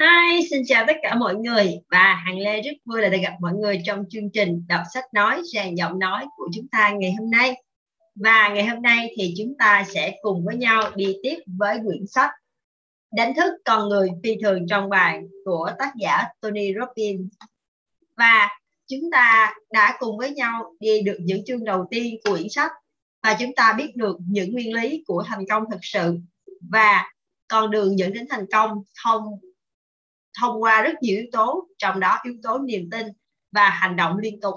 Hi, xin chào tất cả mọi người và Hằng Lê rất vui là được gặp mọi người trong chương trình đọc sách nói rèn giọng nói của chúng ta ngày hôm nay. Và ngày hôm nay thì chúng ta sẽ cùng với nhau đi tiếp với quyển sách Đánh thức con người phi thường trong bạn của tác giả Tony Robbins. Và chúng ta đã cùng với nhau đi được những chương đầu tiên của quyển sách và chúng ta biết được những nguyên lý của thành công thực sự và con đường dẫn đến thành công không thông qua rất nhiều yếu tố, trong đó yếu tố niềm tin và hành động liên tục,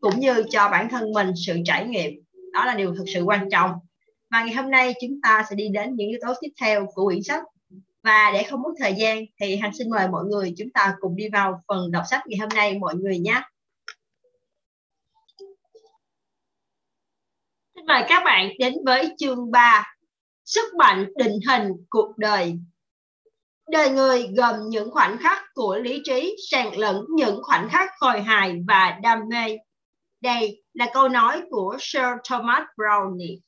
cũng như cho bản thân mình sự trải nghiệm. Đó là điều thực sự quan trọng. Và ngày hôm nay chúng ta sẽ đi đến những yếu tố tiếp theo của quyển sách. Và để không mất thời gian thì hằng xin mời mọi người chúng ta cùng đi vào phần đọc sách ngày hôm nay mọi người nhé. Xin mời các bạn đến với chương 3 sức mạnh định hình cuộc đời. Đời người gồm những khoảnh khắc của lý trí xen lẫn những khoảnh khắc khôi hài và đam mê. Đây là câu nói của Sir Thomas Browne.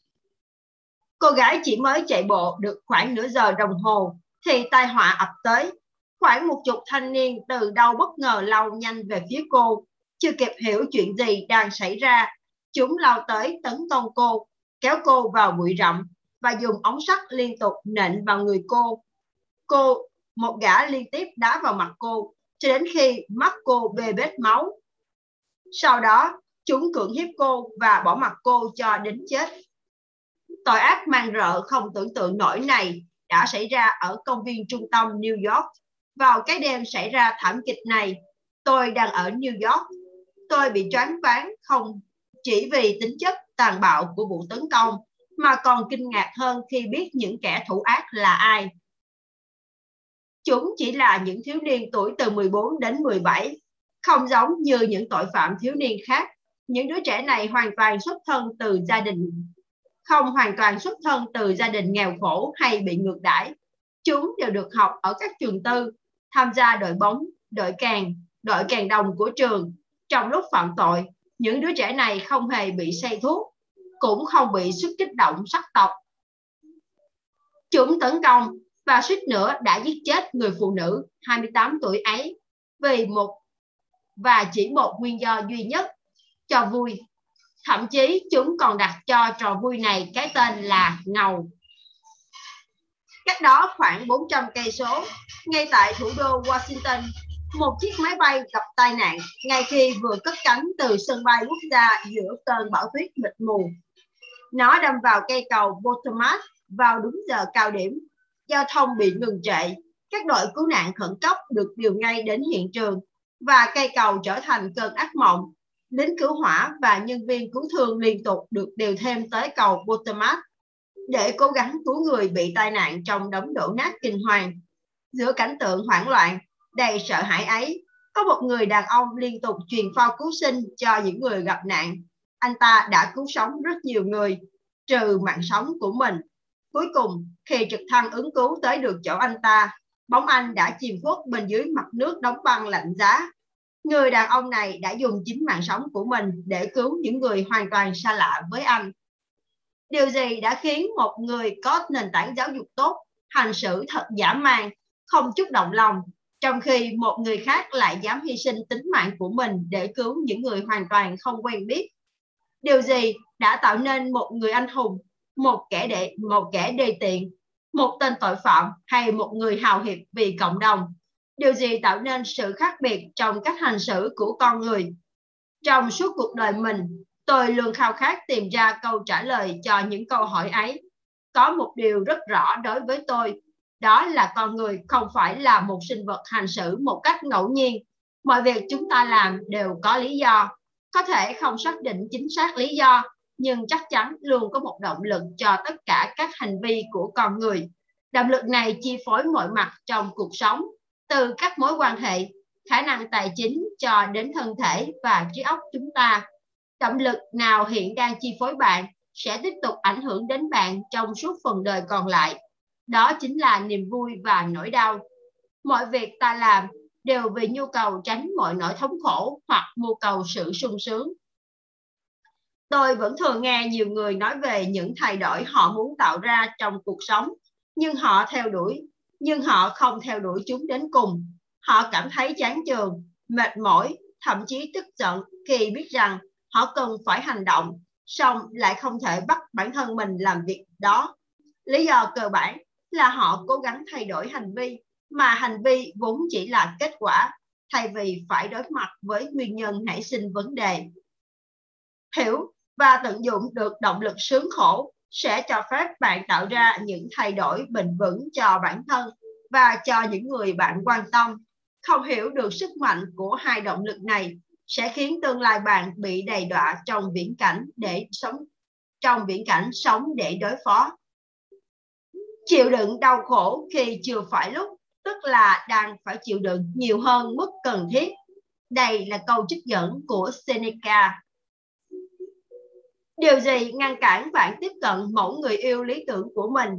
Cô gái chỉ mới chạy bộ được khoảng nửa giờ đồng hồ thì tai họa ập tới. Khoảng một chục thanh niên từ đâu bất ngờ lao nhanh về phía cô. Chưa kịp hiểu chuyện gì đang xảy ra, chúng lao tới tấn công cô, kéo cô vào bụi rậm và dùng ống sắt liên tục nện vào người cô cô một gã liên tiếp đá vào mặt cô cho đến khi mắt cô bê bết máu. Sau đó, chúng cưỡng hiếp cô và bỏ mặt cô cho đến chết. Tội ác mang rợ không tưởng tượng nổi này đã xảy ra ở công viên trung tâm New York. Vào cái đêm xảy ra thảm kịch này, tôi đang ở New York. Tôi bị choáng váng không chỉ vì tính chất tàn bạo của vụ tấn công, mà còn kinh ngạc hơn khi biết những kẻ thủ ác là ai. Chúng chỉ là những thiếu niên tuổi từ 14 đến 17, không giống như những tội phạm thiếu niên khác. Những đứa trẻ này hoàn toàn xuất thân từ gia đình không hoàn toàn xuất thân từ gia đình nghèo khổ hay bị ngược đãi. Chúng đều được học ở các trường tư, tham gia đội bóng, đội càng, đội càng đồng của trường. Trong lúc phạm tội, những đứa trẻ này không hề bị say thuốc, cũng không bị sức kích động sắc tộc. Chúng tấn công và suýt nữa đã giết chết người phụ nữ 28 tuổi ấy vì một và chỉ một nguyên do duy nhất cho vui. Thậm chí chúng còn đặt cho trò vui này cái tên là ngầu. Cách đó khoảng 400 cây số, ngay tại thủ đô Washington, một chiếc máy bay gặp tai nạn ngay khi vừa cất cánh từ sân bay quốc gia giữa cơn bão tuyết mịt mù. Nó đâm vào cây cầu Potomac vào đúng giờ cao điểm giao thông bị ngừng trệ, các đội cứu nạn khẩn cấp được điều ngay đến hiện trường và cây cầu trở thành cơn ác mộng. Lính cứu hỏa và nhân viên cứu thương liên tục được điều thêm tới cầu Potomac để cố gắng cứu người bị tai nạn trong đống đổ nát kinh hoàng. Giữa cảnh tượng hoảng loạn, đầy sợ hãi ấy, có một người đàn ông liên tục truyền phao cứu sinh cho những người gặp nạn. Anh ta đã cứu sống rất nhiều người, trừ mạng sống của mình. Cuối cùng, khi trực thăng ứng cứu tới được chỗ anh ta, bóng anh đã chìm khuất bên dưới mặt nước đóng băng lạnh giá. Người đàn ông này đã dùng chính mạng sống của mình để cứu những người hoàn toàn xa lạ với anh. Điều gì đã khiến một người có nền tảng giáo dục tốt hành xử thật giả man, không chút động lòng, trong khi một người khác lại dám hy sinh tính mạng của mình để cứu những người hoàn toàn không quen biết? Điều gì đã tạo nên một người anh hùng một kẻ đệ, một kẻ đề tiện một tên tội phạm hay một người hào hiệp vì cộng đồng. Điều gì tạo nên sự khác biệt trong cách hành xử của con người? Trong suốt cuộc đời mình, tôi luôn khao khát tìm ra câu trả lời cho những câu hỏi ấy. Có một điều rất rõ đối với tôi, đó là con người không phải là một sinh vật hành xử một cách ngẫu nhiên. Mọi việc chúng ta làm đều có lý do. Có thể không xác định chính xác lý do nhưng chắc chắn luôn có một động lực cho tất cả các hành vi của con người. Động lực này chi phối mọi mặt trong cuộc sống, từ các mối quan hệ, khả năng tài chính cho đến thân thể và trí óc chúng ta. Động lực nào hiện đang chi phối bạn sẽ tiếp tục ảnh hưởng đến bạn trong suốt phần đời còn lại. Đó chính là niềm vui và nỗi đau. Mọi việc ta làm đều vì nhu cầu tránh mọi nỗi thống khổ hoặc mưu cầu sự sung sướng Tôi vẫn thường nghe nhiều người nói về những thay đổi họ muốn tạo ra trong cuộc sống, nhưng họ theo đuổi nhưng họ không theo đuổi chúng đến cùng. Họ cảm thấy chán chường, mệt mỏi, thậm chí tức giận khi biết rằng họ cần phải hành động, song lại không thể bắt bản thân mình làm việc đó. Lý do cơ bản là họ cố gắng thay đổi hành vi, mà hành vi vốn chỉ là kết quả, thay vì phải đối mặt với nguyên nhân nảy sinh vấn đề. Hiểu và tận dụng được động lực sướng khổ sẽ cho phép bạn tạo ra những thay đổi bền vững cho bản thân và cho những người bạn quan tâm. Không hiểu được sức mạnh của hai động lực này sẽ khiến tương lai bạn bị đầy đọa trong viễn cảnh để sống trong viễn cảnh sống để đối phó. Chịu đựng đau khổ khi chưa phải lúc, tức là đang phải chịu đựng nhiều hơn mức cần thiết. Đây là câu trích dẫn của Seneca Điều gì ngăn cản bạn tiếp cận mẫu người yêu lý tưởng của mình?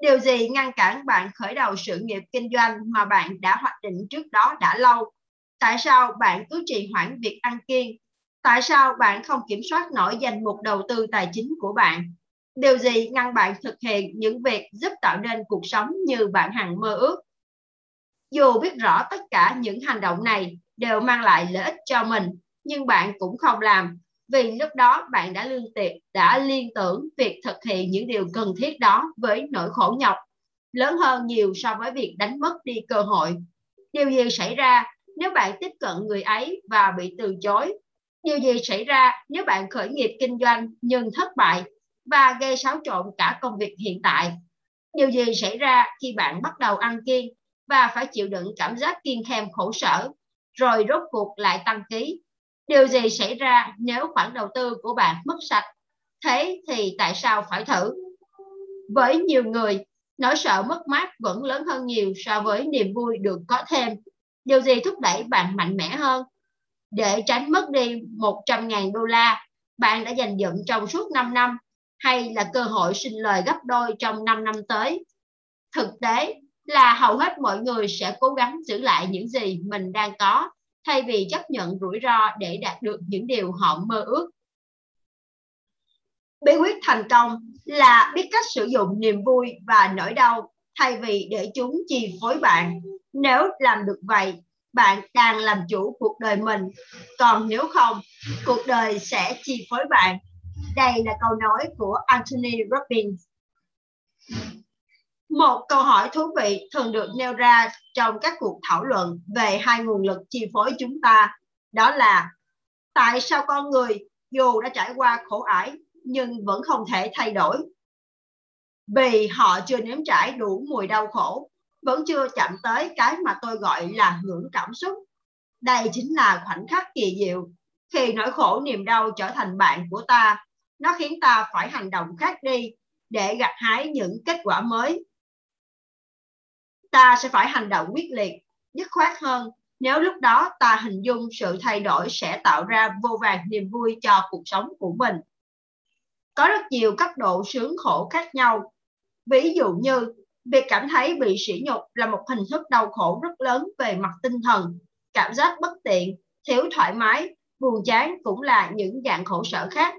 Điều gì ngăn cản bạn khởi đầu sự nghiệp kinh doanh mà bạn đã hoạch định trước đó đã lâu? Tại sao bạn cứ trì hoãn việc ăn kiêng? Tại sao bạn không kiểm soát nổi danh mục đầu tư tài chính của bạn? Điều gì ngăn bạn thực hiện những việc giúp tạo nên cuộc sống như bạn hằng mơ ước? Dù biết rõ tất cả những hành động này đều mang lại lợi ích cho mình, nhưng bạn cũng không làm vì lúc đó bạn đã lương tiệt đã liên tưởng việc thực hiện những điều cần thiết đó với nỗi khổ nhọc, lớn hơn nhiều so với việc đánh mất đi cơ hội. Điều gì xảy ra nếu bạn tiếp cận người ấy và bị từ chối? Điều gì xảy ra nếu bạn khởi nghiệp kinh doanh nhưng thất bại và gây xáo trộn cả công việc hiện tại? Điều gì xảy ra khi bạn bắt đầu ăn kiêng và phải chịu đựng cảm giác kiêng khem khổ sở, rồi rốt cuộc lại tăng ký? Điều gì xảy ra nếu khoản đầu tư của bạn mất sạch? Thế thì tại sao phải thử? Với nhiều người, nỗi sợ mất mát vẫn lớn hơn nhiều so với niềm vui được có thêm. Điều gì thúc đẩy bạn mạnh mẽ hơn? Để tránh mất đi 100.000 đô la, bạn đã dành dụm trong suốt 5 năm hay là cơ hội sinh lời gấp đôi trong 5 năm tới? Thực tế là hầu hết mọi người sẽ cố gắng giữ lại những gì mình đang có thay vì chấp nhận rủi ro để đạt được những điều họ mơ ước. Bí quyết thành công là biết cách sử dụng niềm vui và nỗi đau thay vì để chúng chi phối bạn. Nếu làm được vậy, bạn đang làm chủ cuộc đời mình. Còn nếu không, cuộc đời sẽ chi phối bạn. Đây là câu nói của Anthony Robbins. Một câu hỏi thú vị thường được nêu ra trong các cuộc thảo luận về hai nguồn lực chi phối chúng ta, đó là tại sao con người dù đã trải qua khổ ải nhưng vẫn không thể thay đổi? Vì họ chưa nếm trải đủ mùi đau khổ, vẫn chưa chạm tới cái mà tôi gọi là ngưỡng cảm xúc. Đây chính là khoảnh khắc kỳ diệu khi nỗi khổ niềm đau trở thành bạn của ta. Nó khiến ta phải hành động khác đi để gặt hái những kết quả mới ta sẽ phải hành động quyết liệt, dứt khoát hơn nếu lúc đó ta hình dung sự thay đổi sẽ tạo ra vô vàng niềm vui cho cuộc sống của mình. Có rất nhiều cấp độ sướng khổ khác nhau. Ví dụ như, việc cảm thấy bị sỉ nhục là một hình thức đau khổ rất lớn về mặt tinh thần, cảm giác bất tiện, thiếu thoải mái, buồn chán cũng là những dạng khổ sở khác.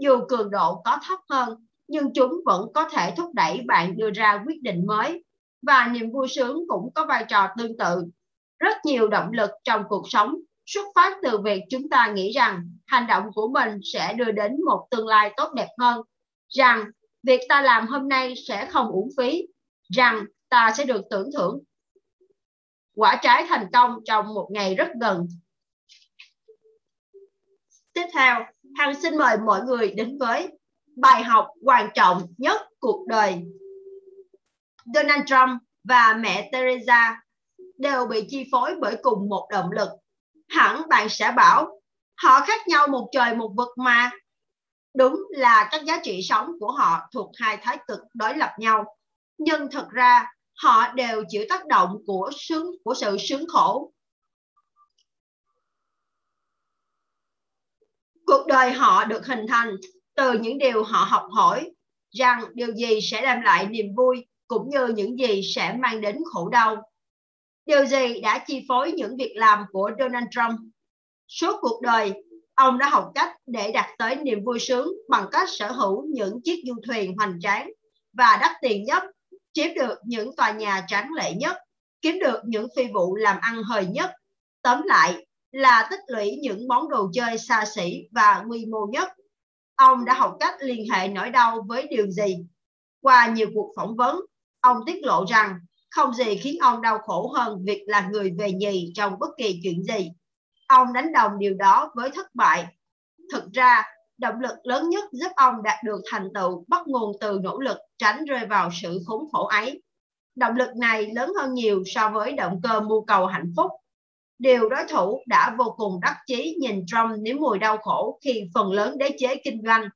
Dù cường độ có thấp hơn, nhưng chúng vẫn có thể thúc đẩy bạn đưa ra quyết định mới và niềm vui sướng cũng có vai trò tương tự. Rất nhiều động lực trong cuộc sống xuất phát từ việc chúng ta nghĩ rằng hành động của mình sẽ đưa đến một tương lai tốt đẹp hơn, rằng việc ta làm hôm nay sẽ không uổng phí, rằng ta sẽ được tưởng thưởng quả trái thành công trong một ngày rất gần. Tiếp theo, Hằng xin mời mọi người đến với bài học quan trọng nhất cuộc đời Donald Trump và mẹ Teresa đều bị chi phối bởi cùng một động lực. Hẳn bạn sẽ bảo, họ khác nhau một trời một vực mà. Đúng là các giá trị sống của họ thuộc hai thái cực đối lập nhau. Nhưng thật ra họ đều chịu tác động của sướng của sự sướng khổ. Cuộc đời họ được hình thành từ những điều họ học hỏi rằng điều gì sẽ đem lại niềm vui cũng như những gì sẽ mang đến khổ đau. Điều gì đã chi phối những việc làm của Donald Trump? Suốt cuộc đời, ông đã học cách để đạt tới niềm vui sướng bằng cách sở hữu những chiếc du thuyền hoành tráng và đắt tiền nhất chiếm được những tòa nhà tráng lệ nhất, kiếm được những phi vụ làm ăn hời nhất. Tóm lại là tích lũy những món đồ chơi xa xỉ và quy mô nhất. Ông đã học cách liên hệ nỗi đau với điều gì? Qua nhiều cuộc phỏng vấn, ông tiết lộ rằng không gì khiến ông đau khổ hơn việc là người về nhì trong bất kỳ chuyện gì. Ông đánh đồng điều đó với thất bại. Thực ra, động lực lớn nhất giúp ông đạt được thành tựu bắt nguồn từ nỗ lực tránh rơi vào sự khốn khổ ấy. Động lực này lớn hơn nhiều so với động cơ mưu cầu hạnh phúc. Điều đối thủ đã vô cùng đắc chí nhìn Trump nếm mùi đau khổ khi phần lớn đế chế kinh doanh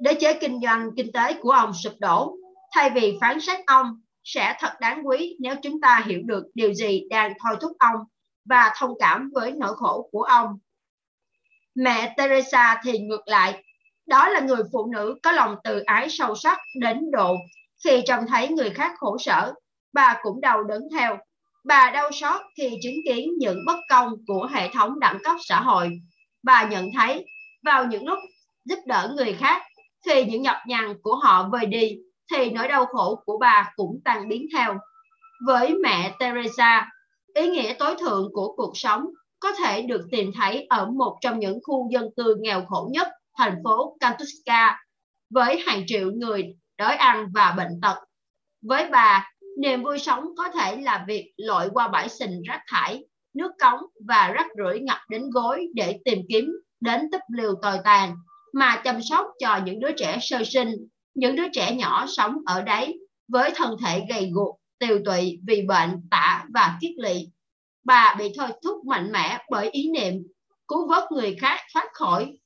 đế chế kinh doanh kinh tế của ông sụp đổ. Thay vì phán xét ông, sẽ thật đáng quý nếu chúng ta hiểu được điều gì đang thôi thúc ông và thông cảm với nỗi khổ của ông. Mẹ Teresa thì ngược lại, đó là người phụ nữ có lòng từ ái sâu sắc đến độ khi trông thấy người khác khổ sở, bà cũng đau đớn theo. Bà đau xót khi chứng kiến những bất công của hệ thống đẳng cấp xã hội. Bà nhận thấy vào những lúc giúp đỡ người khác, khi những nhọc nhằn của họ vơi đi, thì nỗi đau khổ của bà cũng tan biến theo. Với mẹ Teresa, ý nghĩa tối thượng của cuộc sống có thể được tìm thấy ở một trong những khu dân cư nghèo khổ nhất thành phố Kantuska với hàng triệu người đói ăn và bệnh tật. Với bà, niềm vui sống có thể là việc lội qua bãi sình rác thải, nước cống và rác rưởi ngập đến gối để tìm kiếm đến túp liều tồi tàn mà chăm sóc cho những đứa trẻ sơ sinh, những đứa trẻ nhỏ sống ở đấy với thân thể gầy guộc, tiều tụy vì bệnh, tả và kiết lỵ. Bà bị thôi thúc mạnh mẽ bởi ý niệm cứu vớt người khác thoát khỏi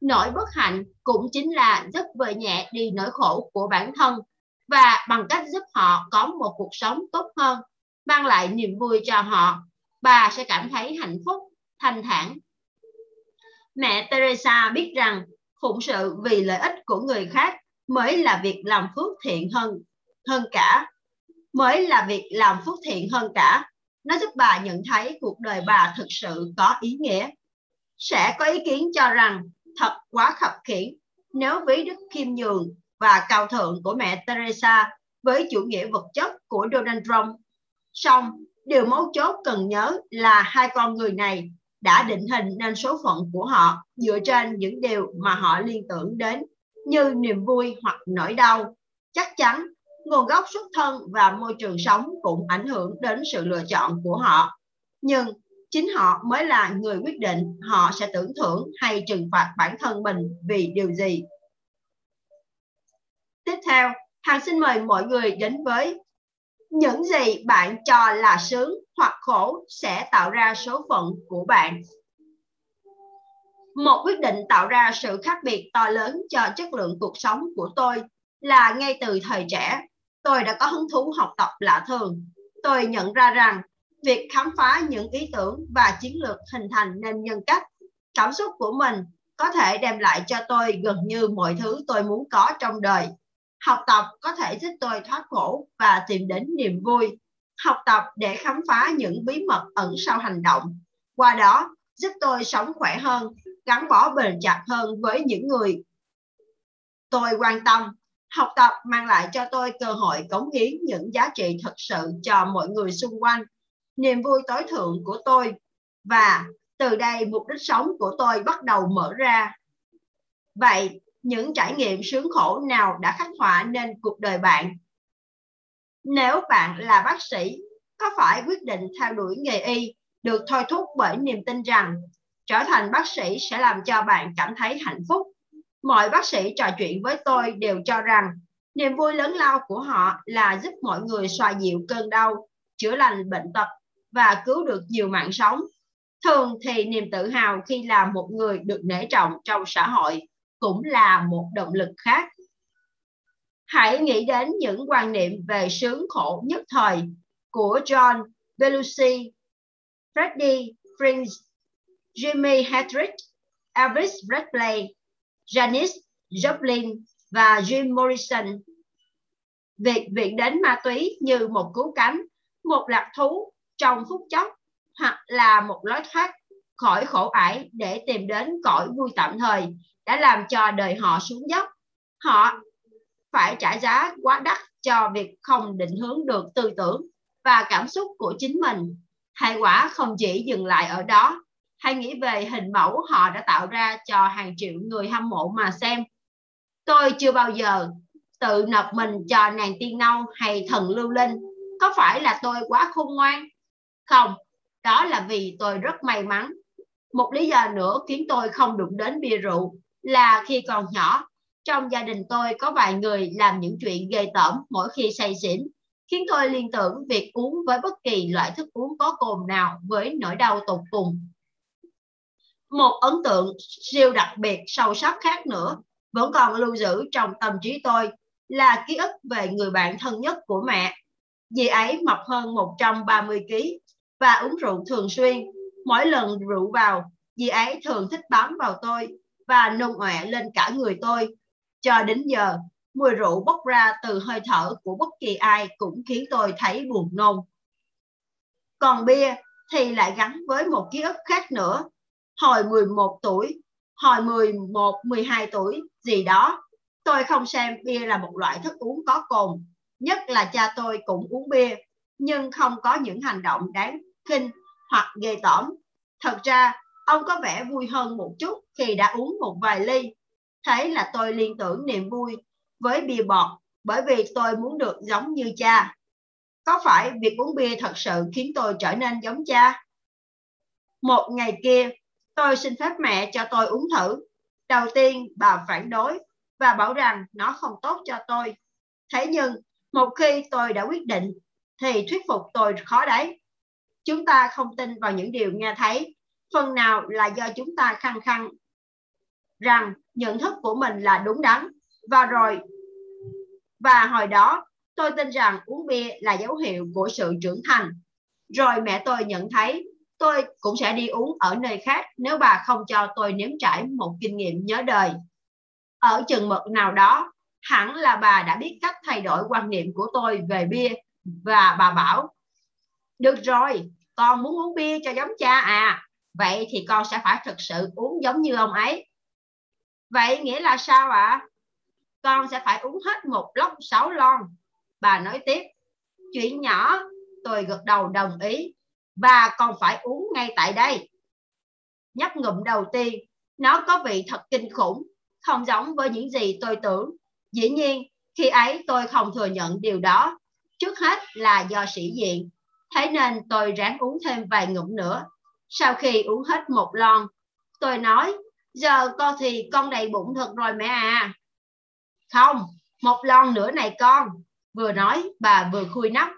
nỗi bất hạnh cũng chính là giúp vơi nhẹ đi nỗi khổ của bản thân và bằng cách giúp họ có một cuộc sống tốt hơn, mang lại niềm vui cho họ, bà sẽ cảm thấy hạnh phúc, thanh thản. Mẹ Teresa biết rằng phụng sự vì lợi ích của người khác mới là việc làm phước thiện hơn hơn cả. Mới là việc làm phước thiện hơn cả. Nó giúp bà nhận thấy cuộc đời bà thực sự có ý nghĩa. Sẽ có ý kiến cho rằng thật quá khập khiển nếu ví đức khiêm nhường và cao thượng của mẹ Teresa với chủ nghĩa vật chất của Donald Trump. Song, điều mấu chốt cần nhớ là hai con người này đã định hình nên số phận của họ dựa trên những điều mà họ liên tưởng đến như niềm vui hoặc nỗi đau. Chắc chắn, nguồn gốc xuất thân và môi trường sống cũng ảnh hưởng đến sự lựa chọn của họ. Nhưng chính họ mới là người quyết định họ sẽ tưởng thưởng hay trừng phạt bản thân mình vì điều gì. Tiếp theo, Hằng xin mời mọi người đến với những gì bạn cho là sướng hoặc khổ sẽ tạo ra số phận của bạn. Một quyết định tạo ra sự khác biệt to lớn cho chất lượng cuộc sống của tôi là ngay từ thời trẻ, tôi đã có hứng thú học tập lạ thường. Tôi nhận ra rằng việc khám phá những ý tưởng và chiến lược hình thành nên nhân cách, cảm xúc của mình có thể đem lại cho tôi gần như mọi thứ tôi muốn có trong đời học tập có thể giúp tôi thoát khổ và tìm đến niềm vui học tập để khám phá những bí mật ẩn sau hành động qua đó giúp tôi sống khỏe hơn gắn bó bền chặt hơn với những người tôi quan tâm, học tập mang lại cho tôi cơ hội cống hiến những giá trị thật sự cho mọi người xung quanh. Niềm vui tối thượng của tôi và từ đây mục đích sống của tôi bắt đầu mở ra. Vậy, những trải nghiệm sướng khổ nào đã khắc họa nên cuộc đời bạn? Nếu bạn là bác sĩ, có phải quyết định theo đuổi nghề y được thôi thúc bởi niềm tin rằng trở thành bác sĩ sẽ làm cho bạn cảm thấy hạnh phúc mọi bác sĩ trò chuyện với tôi đều cho rằng niềm vui lớn lao của họ là giúp mọi người xoa dịu cơn đau chữa lành bệnh tật và cứu được nhiều mạng sống thường thì niềm tự hào khi là một người được nể trọng trong xã hội cũng là một động lực khác. Hãy nghĩ đến những quan niệm về sướng khổ nhất thời của John Belushi, Freddie Prinze, Jimmy Hendrix, Elvis Presley, Janis Joplin và Jim Morrison. Việc viện đến ma túy như một cứu cánh, một lạc thú trong phút chốc hoặc là một lối thoát khỏi khổ ải để tìm đến cõi vui tạm thời đã làm cho đời họ xuống dốc. Họ phải trả giá quá đắt cho việc không định hướng được tư tưởng và cảm xúc của chính mình. Hệ quả không chỉ dừng lại ở đó, hay nghĩ về hình mẫu họ đã tạo ra cho hàng triệu người hâm mộ mà xem. Tôi chưa bao giờ tự nộp mình cho nàng tiên nâu hay thần lưu linh. Có phải là tôi quá khôn ngoan? Không, đó là vì tôi rất may mắn. Một lý do nữa khiến tôi không đụng đến bia rượu là khi còn nhỏ, trong gia đình tôi có vài người làm những chuyện ghê tởm mỗi khi say xỉn, khiến tôi liên tưởng việc uống với bất kỳ loại thức uống có cồn nào với nỗi đau tột cùng. Một ấn tượng siêu đặc biệt sâu sắc khác nữa vẫn còn lưu giữ trong tâm trí tôi là ký ức về người bạn thân nhất của mẹ. Dì ấy mập hơn 130 kg và uống rượu thường xuyên. Mỗi lần rượu vào, dì ấy thường thích bám vào tôi và nôn ọe lên cả người tôi. Cho đến giờ, mùi rượu bốc ra từ hơi thở của bất kỳ ai cũng khiến tôi thấy buồn nôn. Còn bia thì lại gắn với một ký ức khác nữa. Hồi 11 tuổi, hồi 11, 12 tuổi gì đó, tôi không xem bia là một loại thức uống có cồn. Nhất là cha tôi cũng uống bia, nhưng không có những hành động đáng khinh hoặc ghê tởm. Thật ra, ông có vẻ vui hơn một chút khi đã uống một vài ly. Thế là tôi liên tưởng niềm vui với bia bọt bởi vì tôi muốn được giống như cha. Có phải việc uống bia thật sự khiến tôi trở nên giống cha? Một ngày kia, tôi xin phép mẹ cho tôi uống thử. Đầu tiên, bà phản đối và bảo rằng nó không tốt cho tôi. Thế nhưng, một khi tôi đã quyết định, thì thuyết phục tôi khó đấy. Chúng ta không tin vào những điều nghe thấy, phần nào là do chúng ta khăng khăng rằng nhận thức của mình là đúng đắn. Và rồi, và hồi đó, tôi tin rằng uống bia là dấu hiệu của sự trưởng thành. Rồi mẹ tôi nhận thấy tôi cũng sẽ đi uống ở nơi khác nếu bà không cho tôi nếm trải một kinh nghiệm nhớ đời. Ở chừng mực nào đó, hẳn là bà đã biết cách thay đổi quan niệm của tôi về bia và bà bảo được rồi, con muốn uống bia cho giống cha à, vậy thì con sẽ phải thực sự uống giống như ông ấy. Vậy nghĩa là sao ạ? À? Con sẽ phải uống hết một lốc sáu lon. Bà nói tiếp, chuyện nhỏ, tôi gật đầu đồng ý và còn phải uống ngay tại đây. Nhấp ngụm đầu tiên, nó có vị thật kinh khủng, không giống với những gì tôi tưởng. Dĩ nhiên, khi ấy tôi không thừa nhận điều đó. Trước hết là do sĩ diện, thế nên tôi ráng uống thêm vài ngụm nữa. Sau khi uống hết một lon, tôi nói, giờ con thì con đầy bụng thật rồi mẹ à. Không, một lon nữa này con. Vừa nói, bà vừa khui nắp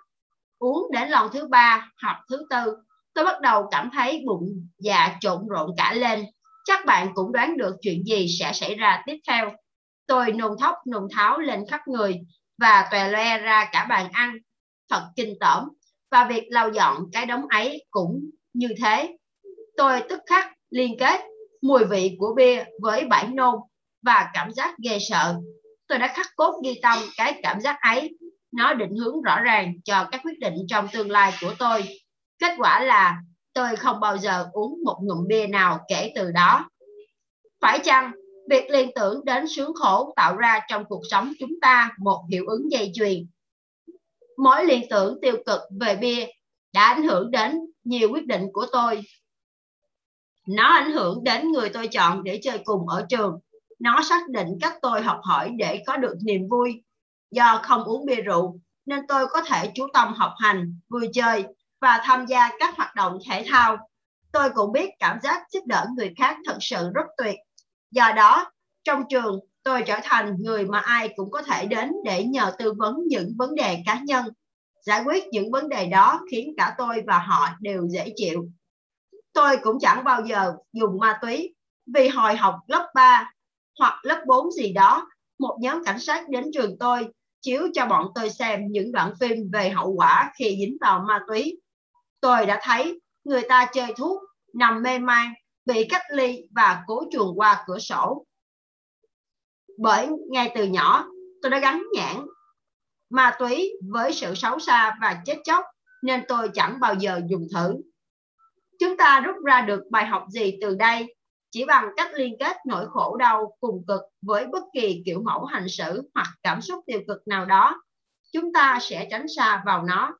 uống đến lần thứ ba hoặc thứ tư, tôi bắt đầu cảm thấy bụng dạ trộn rộn cả lên. Chắc bạn cũng đoán được chuyện gì sẽ xảy ra tiếp theo. Tôi nôn thóc nôn tháo lên khắp người và tòe loe ra cả bàn ăn. Thật kinh tởm. Và việc lau dọn cái đống ấy cũng như thế. Tôi tức khắc liên kết mùi vị của bia với bãi nôn và cảm giác ghê sợ. Tôi đã khắc cốt ghi tâm cái cảm giác ấy nó định hướng rõ ràng cho các quyết định trong tương lai của tôi. Kết quả là tôi không bao giờ uống một ngụm bia nào kể từ đó. Phải chăng việc liên tưởng đến sướng khổ tạo ra trong cuộc sống chúng ta một hiệu ứng dây chuyền? Mỗi liên tưởng tiêu cực về bia đã ảnh hưởng đến nhiều quyết định của tôi. Nó ảnh hưởng đến người tôi chọn để chơi cùng ở trường. Nó xác định cách tôi học hỏi để có được niềm vui Do không uống bia rượu nên tôi có thể chú tâm học hành, vui chơi và tham gia các hoạt động thể thao. Tôi cũng biết cảm giác giúp đỡ người khác thật sự rất tuyệt. Do đó, trong trường, tôi trở thành người mà ai cũng có thể đến để nhờ tư vấn những vấn đề cá nhân. Giải quyết những vấn đề đó khiến cả tôi và họ đều dễ chịu. Tôi cũng chẳng bao giờ dùng ma túy vì hồi học lớp 3 hoặc lớp 4 gì đó, một nhóm cảnh sát đến trường tôi chiếu cho bọn tôi xem những đoạn phim về hậu quả khi dính vào ma túy. Tôi đã thấy người ta chơi thuốc, nằm mê man, bị cách ly và cố chuồn qua cửa sổ. Bởi ngay từ nhỏ, tôi đã gắn nhãn ma túy với sự xấu xa và chết chóc, nên tôi chẳng bao giờ dùng thử. Chúng ta rút ra được bài học gì từ đây chỉ bằng cách liên kết nỗi khổ đau cùng cực với bất kỳ kiểu mẫu hành xử hoặc cảm xúc tiêu cực nào đó chúng ta sẽ tránh xa vào nó.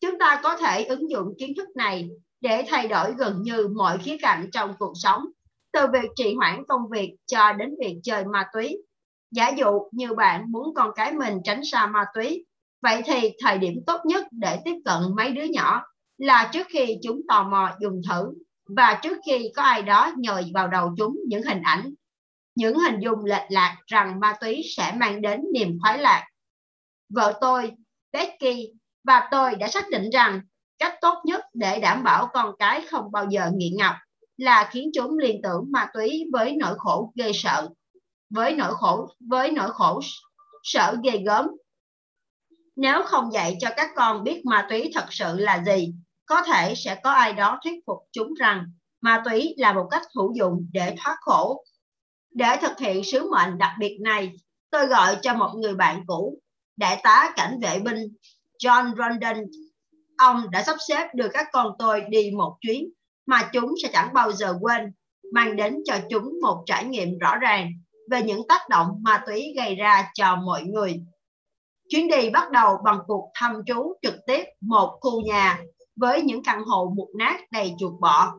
Chúng ta có thể ứng dụng kiến thức này để thay đổi gần như mọi khía cạnh trong cuộc sống, từ việc trì hoãn công việc cho đến việc chơi ma túy. Giả dụ như bạn muốn con cái mình tránh xa ma túy, vậy thì thời điểm tốt nhất để tiếp cận mấy đứa nhỏ là trước khi chúng tò mò dùng thử và trước khi có ai đó nhồi vào đầu chúng những hình ảnh, những hình dung lệch lạc rằng ma túy sẽ mang đến niềm khoái lạc. Vợ tôi, Becky và tôi đã xác định rằng cách tốt nhất để đảm bảo con cái không bao giờ nghiện ngập là khiến chúng liên tưởng ma túy với nỗi khổ ghê sợ, với nỗi khổ với nỗi khổ sợ ghê gớm. Nếu không dạy cho các con biết ma túy thật sự là gì, có thể sẽ có ai đó thuyết phục chúng rằng ma túy là một cách hữu dụng để thoát khổ. Để thực hiện sứ mệnh đặc biệt này, tôi gọi cho một người bạn cũ, đại tá cảnh vệ binh John Rondon. Ông đã sắp xếp đưa các con tôi đi một chuyến mà chúng sẽ chẳng bao giờ quên, mang đến cho chúng một trải nghiệm rõ ràng về những tác động ma túy gây ra cho mọi người. Chuyến đi bắt đầu bằng cuộc thăm trú trực tiếp một khu nhà với những căn hộ mục nát đầy chuột bọ.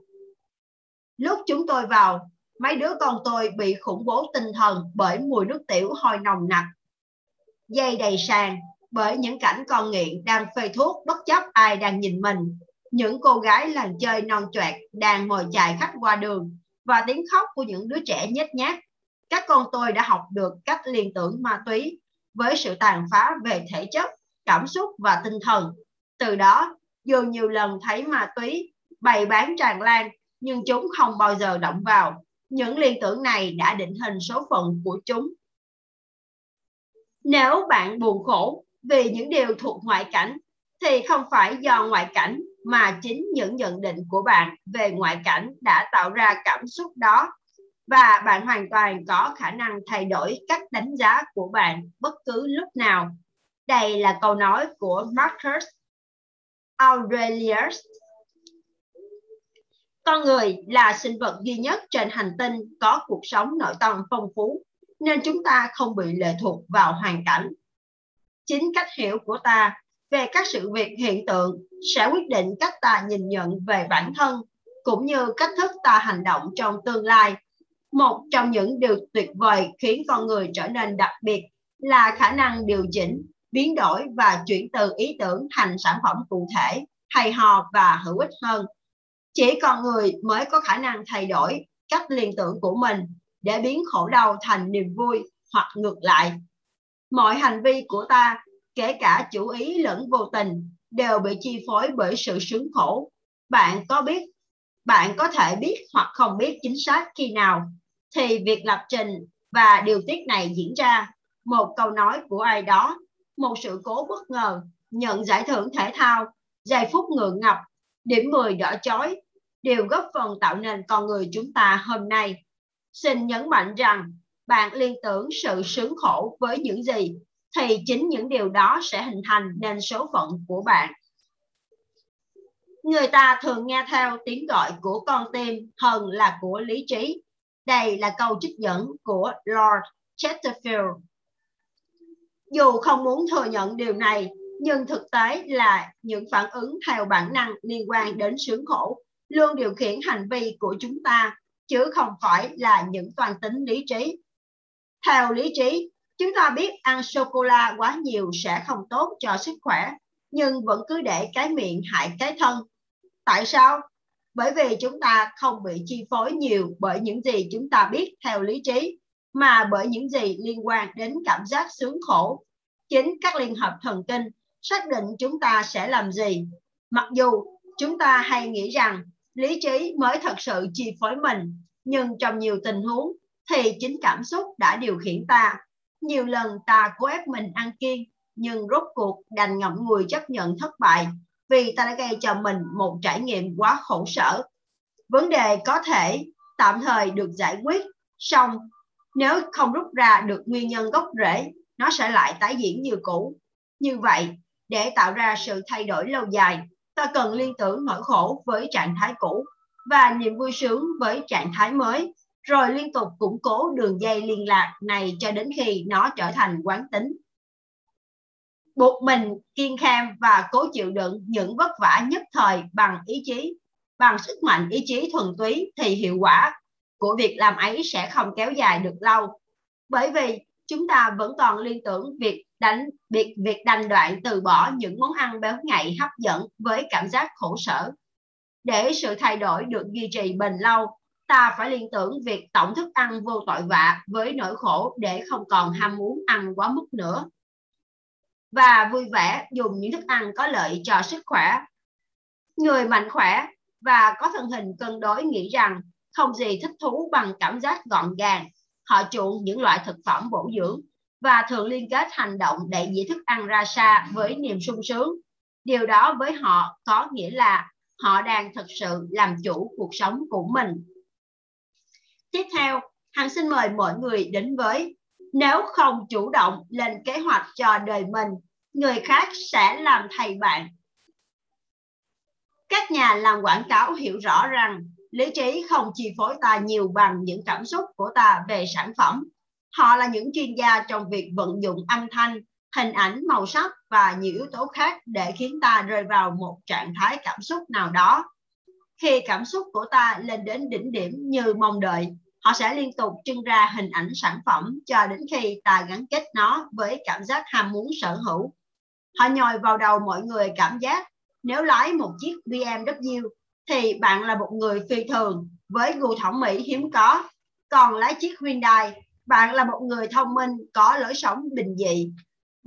Lúc chúng tôi vào, mấy đứa con tôi bị khủng bố tinh thần bởi mùi nước tiểu hôi nồng nặc. Dây đầy sàn bởi những cảnh con nghiện đang phê thuốc bất chấp ai đang nhìn mình. Những cô gái làng chơi non choẹt đang ngồi chạy khách qua đường và tiếng khóc của những đứa trẻ nhếch nhát. Các con tôi đã học được cách liên tưởng ma túy với sự tàn phá về thể chất, cảm xúc và tinh thần. Từ đó, dù nhiều lần thấy ma túy bày bán tràn lan, nhưng chúng không bao giờ động vào. Những liên tưởng này đã định hình số phận của chúng. Nếu bạn buồn khổ vì những điều thuộc ngoại cảnh, thì không phải do ngoại cảnh mà chính những nhận định của bạn về ngoại cảnh đã tạo ra cảm xúc đó và bạn hoàn toàn có khả năng thay đổi cách đánh giá của bạn bất cứ lúc nào. Đây là câu nói của Marcus Aurelius. Con người là sinh vật duy nhất trên hành tinh có cuộc sống nội tâm phong phú, nên chúng ta không bị lệ thuộc vào hoàn cảnh. Chính cách hiểu của ta về các sự việc hiện tượng sẽ quyết định cách ta nhìn nhận về bản thân, cũng như cách thức ta hành động trong tương lai. Một trong những điều tuyệt vời khiến con người trở nên đặc biệt là khả năng điều chỉnh biến đổi và chuyển từ ý tưởng thành sản phẩm cụ thể, hay ho và hữu ích hơn. Chỉ con người mới có khả năng thay đổi cách liên tưởng của mình để biến khổ đau thành niềm vui hoặc ngược lại. Mọi hành vi của ta, kể cả chủ ý lẫn vô tình, đều bị chi phối bởi sự sướng khổ. Bạn có biết, bạn có thể biết hoặc không biết chính xác khi nào, thì việc lập trình và điều tiết này diễn ra. Một câu nói của ai đó một sự cố bất ngờ, nhận giải thưởng thể thao, giây phút ngượng ngập, điểm 10 đỏ chói, đều góp phần tạo nên con người chúng ta hôm nay. Xin nhấn mạnh rằng, bạn liên tưởng sự sướng khổ với những gì, thì chính những điều đó sẽ hình thành nên số phận của bạn. Người ta thường nghe theo tiếng gọi của con tim hơn là của lý trí. Đây là câu trích dẫn của Lord Chesterfield dù không muốn thừa nhận điều này, nhưng thực tế là những phản ứng theo bản năng liên quan đến sướng khổ luôn điều khiển hành vi của chúng ta, chứ không phải là những toàn tính lý trí. Theo lý trí, chúng ta biết ăn sô-cô-la quá nhiều sẽ không tốt cho sức khỏe, nhưng vẫn cứ để cái miệng hại cái thân. Tại sao? Bởi vì chúng ta không bị chi phối nhiều bởi những gì chúng ta biết theo lý trí, mà bởi những gì liên quan đến cảm giác sướng khổ. Chính các liên hợp thần kinh xác định chúng ta sẽ làm gì. Mặc dù chúng ta hay nghĩ rằng lý trí mới thật sự chi phối mình, nhưng trong nhiều tình huống thì chính cảm xúc đã điều khiển ta. Nhiều lần ta cố ép mình ăn kiêng, nhưng rốt cuộc đành ngậm ngùi chấp nhận thất bại vì ta đã gây cho mình một trải nghiệm quá khổ sở. Vấn đề có thể tạm thời được giải quyết, song nếu không rút ra được nguyên nhân gốc rễ, nó sẽ lại tái diễn như cũ. Như vậy, để tạo ra sự thay đổi lâu dài, ta cần liên tưởng nỗi khổ với trạng thái cũ và niềm vui sướng với trạng thái mới, rồi liên tục củng cố đường dây liên lạc này cho đến khi nó trở thành quán tính. buộc mình kiên kham và cố chịu đựng những vất vả nhất thời bằng ý chí bằng sức mạnh ý chí thuần túy thì hiệu quả của việc làm ấy sẽ không kéo dài được lâu. Bởi vì chúng ta vẫn còn liên tưởng việc đánh, việc việc đành đoạn từ bỏ những món ăn béo ngậy hấp dẫn với cảm giác khổ sở. Để sự thay đổi được duy trì bền lâu, ta phải liên tưởng việc tổng thức ăn vô tội vạ với nỗi khổ để không còn ham muốn ăn quá mức nữa. Và vui vẻ dùng những thức ăn có lợi cho sức khỏe, người mạnh khỏe và có thân hình cân đối nghĩ rằng không gì thích thú bằng cảm giác gọn gàng, họ chuộng những loại thực phẩm bổ dưỡng và thường liên kết hành động để dĩ thức ăn ra xa với niềm sung sướng. Điều đó với họ có nghĩa là họ đang thực sự làm chủ cuộc sống của mình. Tiếp theo hằng xin mời mọi người đến với nếu không chủ động lên kế hoạch cho đời mình, người khác sẽ làm thầy bạn. Các nhà làm quảng cáo hiểu rõ rằng lý trí không chi phối ta nhiều bằng những cảm xúc của ta về sản phẩm. Họ là những chuyên gia trong việc vận dụng âm thanh, hình ảnh, màu sắc và nhiều yếu tố khác để khiến ta rơi vào một trạng thái cảm xúc nào đó. Khi cảm xúc của ta lên đến đỉnh điểm như mong đợi, họ sẽ liên tục trưng ra hình ảnh sản phẩm cho đến khi ta gắn kết nó với cảm giác ham muốn sở hữu. Họ nhồi vào đầu mọi người cảm giác, nếu lái một chiếc BMW thì bạn là một người phi thường, với gu thẩm mỹ hiếm có còn lái chiếc Hyundai, bạn là một người thông minh, có lối sống bình dị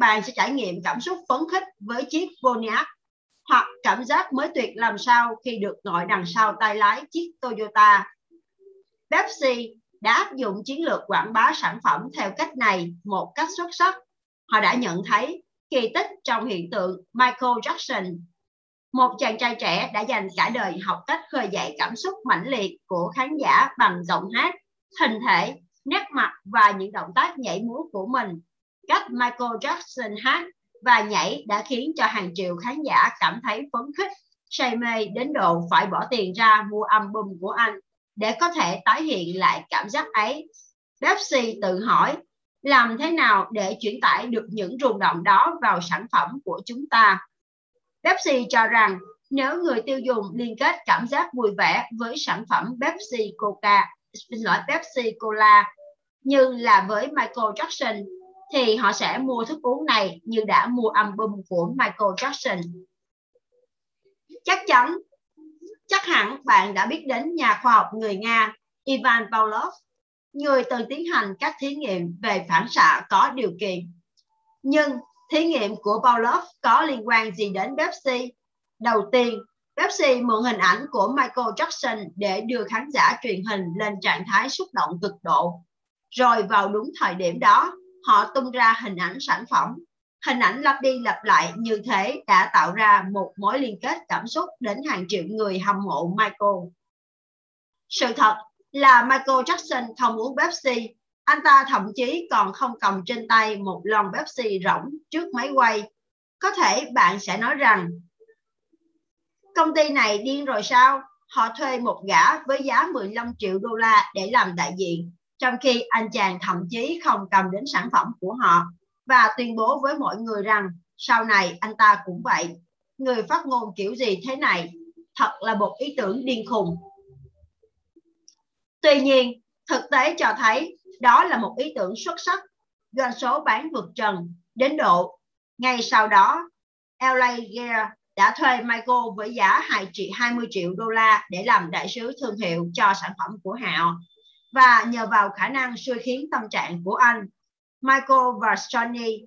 bạn sẽ trải nghiệm cảm xúc phấn khích với chiếc Pontiac, hoặc cảm giác mới tuyệt làm sao khi được ngồi đằng sau tay lái chiếc Toyota. Pepsi đã áp dụng chiến lược quảng bá sản phẩm theo cách này một cách xuất sắc. Họ đã nhận thấy kỳ tích trong hiện tượng Michael Jackson. Một chàng trai trẻ đã dành cả đời học cách khơi dậy cảm xúc mãnh liệt của khán giả bằng giọng hát, hình thể, nét mặt và những động tác nhảy múa của mình. Cách Michael Jackson hát và nhảy đã khiến cho hàng triệu khán giả cảm thấy phấn khích, say mê đến độ phải bỏ tiền ra mua album của anh để có thể tái hiện lại cảm giác ấy. Pepsi tự hỏi làm thế nào để chuyển tải được những rung động đó vào sản phẩm của chúng ta. Pepsi cho rằng nếu người tiêu dùng liên kết cảm giác vui vẻ với sản phẩm Pepsi Coca, xin lỗi Pepsi Cola như là với Michael Jackson thì họ sẽ mua thức uống này như đã mua album của Michael Jackson. Chắc chắn, chắc hẳn bạn đã biết đến nhà khoa học người Nga Ivan Pavlov, người từng tiến hành các thí nghiệm về phản xạ có điều kiện. Nhưng thí nghiệm của Pavlov có liên quan gì đến Pepsi? Đầu tiên, Pepsi mượn hình ảnh của Michael Jackson để đưa khán giả truyền hình lên trạng thái xúc động cực độ. Rồi vào đúng thời điểm đó, họ tung ra hình ảnh sản phẩm. Hình ảnh lặp đi lặp lại như thế đã tạo ra một mối liên kết cảm xúc đến hàng triệu người hâm mộ Michael. Sự thật là Michael Jackson không uống Pepsi, anh ta thậm chí còn không cầm trên tay một lon Pepsi rỗng trước máy quay. Có thể bạn sẽ nói rằng công ty này điên rồi sao? Họ thuê một gã với giá 15 triệu đô la để làm đại diện trong khi anh chàng thậm chí không cầm đến sản phẩm của họ và tuyên bố với mọi người rằng sau này anh ta cũng vậy. Người phát ngôn kiểu gì thế này? Thật là một ý tưởng điên khùng. Tuy nhiên, thực tế cho thấy đó là một ý tưởng xuất sắc. Doanh số bán vượt trần đến độ. Ngay sau đó, LA Gear đã thuê Michael với giá 20 triệu đô la để làm đại sứ thương hiệu cho sản phẩm của họ và nhờ vào khả năng suy khiến tâm trạng của anh, Michael và Sony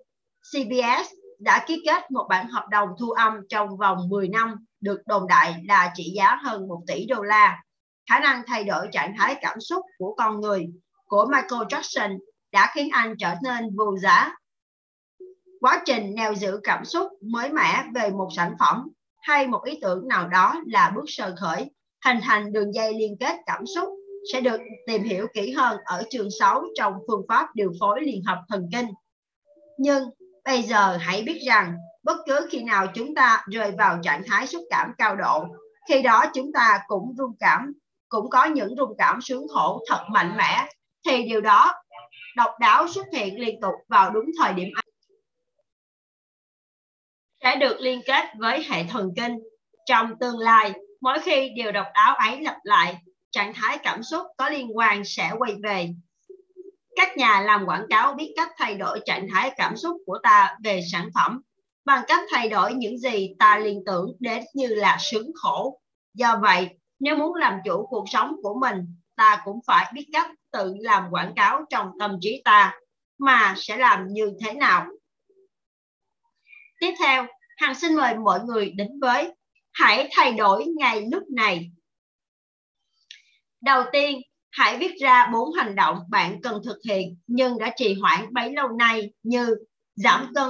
CBS đã ký kết một bản hợp đồng thu âm trong vòng 10 năm được đồn đại là trị giá hơn 1 tỷ đô la. Khả năng thay đổi trạng thái cảm xúc của con người của Michael Jackson đã khiến anh trở nên vô giá. Quá trình neo giữ cảm xúc mới mẻ về một sản phẩm hay một ý tưởng nào đó là bước sơ khởi, hình thành đường dây liên kết cảm xúc sẽ được tìm hiểu kỹ hơn ở chương 6 trong phương pháp điều phối liên hợp thần kinh. Nhưng bây giờ hãy biết rằng bất cứ khi nào chúng ta rơi vào trạng thái xúc cảm cao độ, khi đó chúng ta cũng rung cảm, cũng có những rung cảm sướng khổ thật mạnh mẽ, thì điều đó độc đáo xuất hiện liên tục vào đúng thời điểm ấy. sẽ được liên kết với hệ thần kinh. Trong tương lai, mỗi khi điều độc đáo ấy lặp lại, trạng thái cảm xúc có liên quan sẽ quay về. Các nhà làm quảng cáo biết cách thay đổi trạng thái cảm xúc của ta về sản phẩm bằng cách thay đổi những gì ta liên tưởng đến như là sướng khổ. Do vậy, nếu muốn làm chủ cuộc sống của mình, ta cũng phải biết cách tự làm quảng cáo trong tâm trí ta, mà sẽ làm như thế nào. Tiếp theo, Hằng xin mời mọi người đến với Hãy thay đổi ngay lúc này. Đầu tiên, hãy viết ra bốn hành động bạn cần thực hiện nhưng đã trì hoãn bấy lâu nay như giảm cân,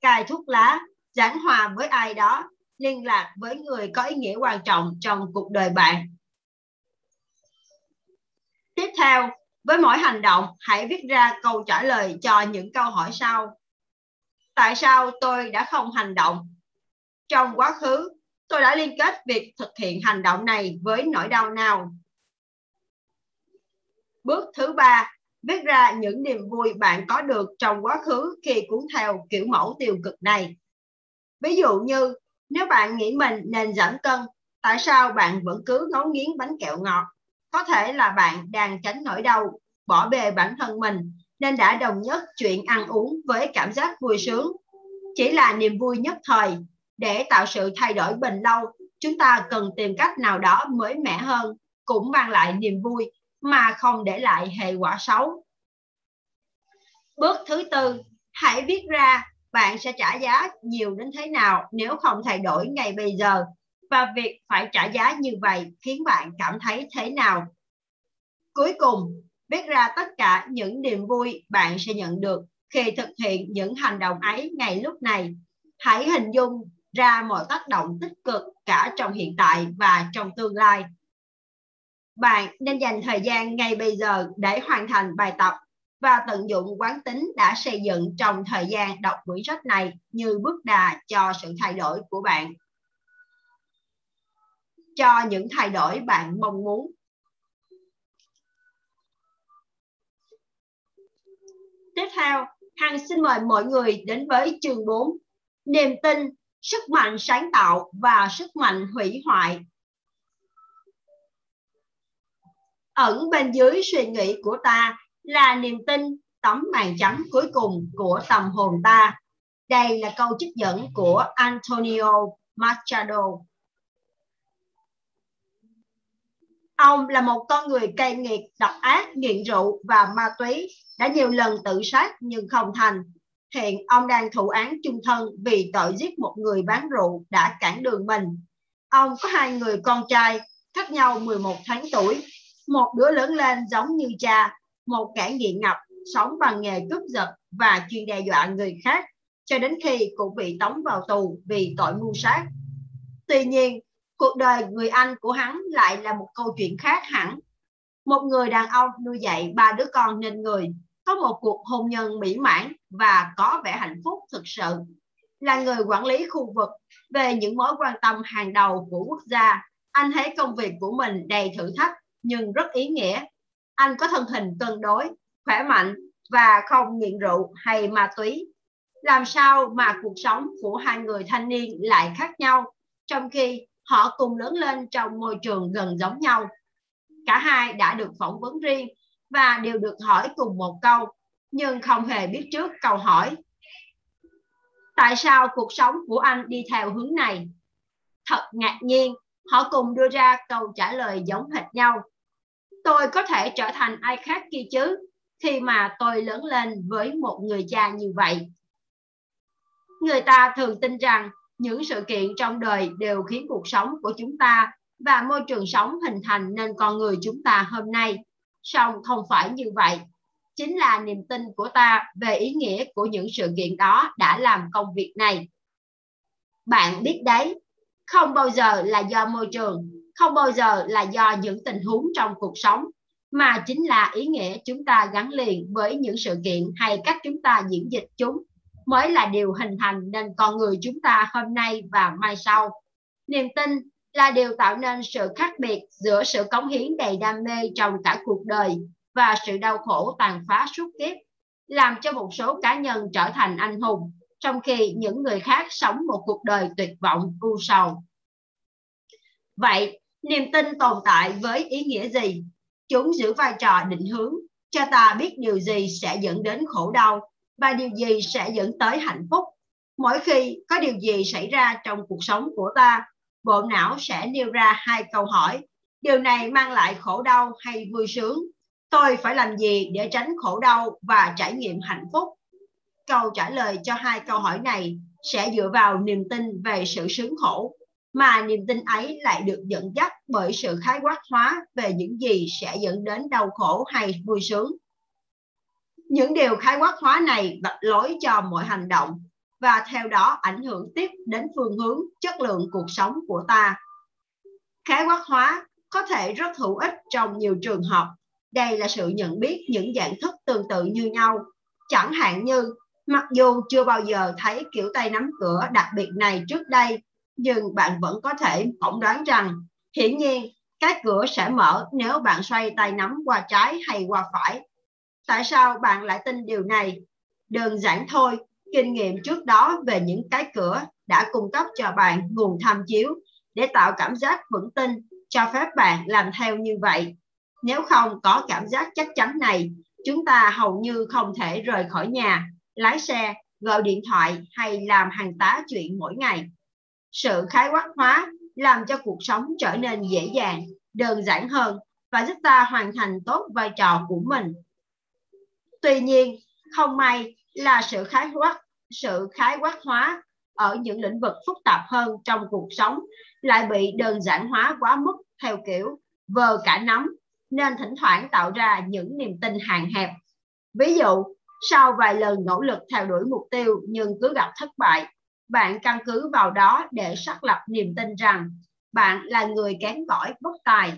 cai thuốc lá, giảng hòa với ai đó, liên lạc với người có ý nghĩa quan trọng trong cuộc đời bạn. Tiếp theo, với mỗi hành động, hãy viết ra câu trả lời cho những câu hỏi sau. Tại sao tôi đã không hành động? Trong quá khứ, tôi đã liên kết việc thực hiện hành động này với nỗi đau nào? Bước thứ ba, viết ra những niềm vui bạn có được trong quá khứ khi cuốn theo kiểu mẫu tiêu cực này. Ví dụ như, nếu bạn nghĩ mình nên giảm cân, tại sao bạn vẫn cứ ngấu nghiến bánh kẹo ngọt? Có thể là bạn đang tránh nỗi đau, bỏ bê bản thân mình, nên đã đồng nhất chuyện ăn uống với cảm giác vui sướng. Chỉ là niềm vui nhất thời. Để tạo sự thay đổi bền lâu, chúng ta cần tìm cách nào đó mới mẻ hơn, cũng mang lại niềm vui mà không để lại hệ quả xấu. Bước thứ tư, hãy viết ra bạn sẽ trả giá nhiều đến thế nào nếu không thay đổi ngay bây giờ và việc phải trả giá như vậy khiến bạn cảm thấy thế nào. Cuối cùng, viết ra tất cả những niềm vui bạn sẽ nhận được khi thực hiện những hành động ấy ngay lúc này. Hãy hình dung ra mọi tác động tích cực cả trong hiện tại và trong tương lai. Bạn nên dành thời gian ngay bây giờ để hoàn thành bài tập và tận dụng quán tính đã xây dựng trong thời gian đọc quyển sách này như bước đà cho sự thay đổi của bạn. Cho những thay đổi bạn mong muốn. Tiếp theo, Hằng xin mời mọi người đến với chương 4. Niềm tin, sức mạnh sáng tạo và sức mạnh hủy hoại. Ẩn bên dưới suy nghĩ của ta là niềm tin tấm màn trắng cuối cùng của tâm hồn ta. Đây là câu trích dẫn của Antonio Machado. Ông là một con người cay nghiệt, độc ác, nghiện rượu và ma túy, đã nhiều lần tự sát nhưng không thành. Hiện ông đang thụ án chung thân vì tội giết một người bán rượu đã cản đường mình. Ông có hai người con trai, cách nhau 11 tháng tuổi. Một đứa lớn lên giống như cha, một kẻ nghiện ngập sống bằng nghề cướp giật và chuyên đe dọa người khác cho đến khi cũng bị tống vào tù vì tội mưu sát. Tuy nhiên, cuộc đời người anh của hắn lại là một câu chuyện khác hẳn. Một người đàn ông nuôi dạy ba đứa con nên người, có một cuộc hôn nhân mỹ mãn và có vẻ hạnh phúc thực sự. Là người quản lý khu vực về những mối quan tâm hàng đầu của quốc gia, anh thấy công việc của mình đầy thử thách nhưng rất ý nghĩa anh có thân hình cân đối, khỏe mạnh và không nghiện rượu hay ma túy. Làm sao mà cuộc sống của hai người thanh niên lại khác nhau, trong khi họ cùng lớn lên trong môi trường gần giống nhau. Cả hai đã được phỏng vấn riêng và đều được hỏi cùng một câu, nhưng không hề biết trước câu hỏi. Tại sao cuộc sống của anh đi theo hướng này? Thật ngạc nhiên, họ cùng đưa ra câu trả lời giống hệt nhau tôi có thể trở thành ai khác kia chứ khi mà tôi lớn lên với một người cha như vậy người ta thường tin rằng những sự kiện trong đời đều khiến cuộc sống của chúng ta và môi trường sống hình thành nên con người chúng ta hôm nay. Song không phải như vậy. Chính là niềm tin của ta về ý nghĩa của những sự kiện đó đã làm công việc này. Bạn biết đấy, không bao giờ là do môi trường, không bao giờ là do những tình huống trong cuộc sống, mà chính là ý nghĩa chúng ta gắn liền với những sự kiện hay cách chúng ta diễn dịch chúng mới là điều hình thành nên con người chúng ta hôm nay và mai sau. Niềm tin là điều tạo nên sự khác biệt giữa sự cống hiến đầy đam mê trong cả cuộc đời và sự đau khổ tàn phá suốt kiếp, làm cho một số cá nhân trở thành anh hùng, trong khi những người khác sống một cuộc đời tuyệt vọng u sầu. Vậy, niềm tin tồn tại với ý nghĩa gì? Chúng giữ vai trò định hướng cho ta biết điều gì sẽ dẫn đến khổ đau và điều gì sẽ dẫn tới hạnh phúc. Mỗi khi có điều gì xảy ra trong cuộc sống của ta, bộ não sẽ nêu ra hai câu hỏi. Điều này mang lại khổ đau hay vui sướng? Tôi phải làm gì để tránh khổ đau và trải nghiệm hạnh phúc? Câu trả lời cho hai câu hỏi này sẽ dựa vào niềm tin về sự sướng khổ mà niềm tin ấy lại được dẫn dắt bởi sự khái quát hóa về những gì sẽ dẫn đến đau khổ hay vui sướng. Những điều khái quát hóa này vạch lối cho mọi hành động và theo đó ảnh hưởng tiếp đến phương hướng chất lượng cuộc sống của ta. Khái quát hóa có thể rất hữu ích trong nhiều trường hợp. Đây là sự nhận biết những dạng thức tương tự như nhau. Chẳng hạn như, mặc dù chưa bao giờ thấy kiểu tay nắm cửa đặc biệt này trước đây, nhưng bạn vẫn có thể phỏng đoán rằng hiển nhiên cái cửa sẽ mở nếu bạn xoay tay nắm qua trái hay qua phải. Tại sao bạn lại tin điều này? Đơn giản thôi, kinh nghiệm trước đó về những cái cửa đã cung cấp cho bạn nguồn tham chiếu để tạo cảm giác vững tin cho phép bạn làm theo như vậy. Nếu không có cảm giác chắc chắn này, chúng ta hầu như không thể rời khỏi nhà, lái xe, gọi điện thoại hay làm hàng tá chuyện mỗi ngày. Sự khái quát hóa làm cho cuộc sống trở nên dễ dàng, đơn giản hơn và giúp ta hoàn thành tốt vai trò của mình. Tuy nhiên, không may là sự khái quát sự khái quát hóa ở những lĩnh vực phức tạp hơn trong cuộc sống lại bị đơn giản hóa quá mức theo kiểu vờ cả nắm nên thỉnh thoảng tạo ra những niềm tin hàng hẹp. Ví dụ, sau vài lần nỗ lực theo đuổi mục tiêu nhưng cứ gặp thất bại, bạn căn cứ vào đó để xác lập niềm tin rằng bạn là người kém cỏi bất tài.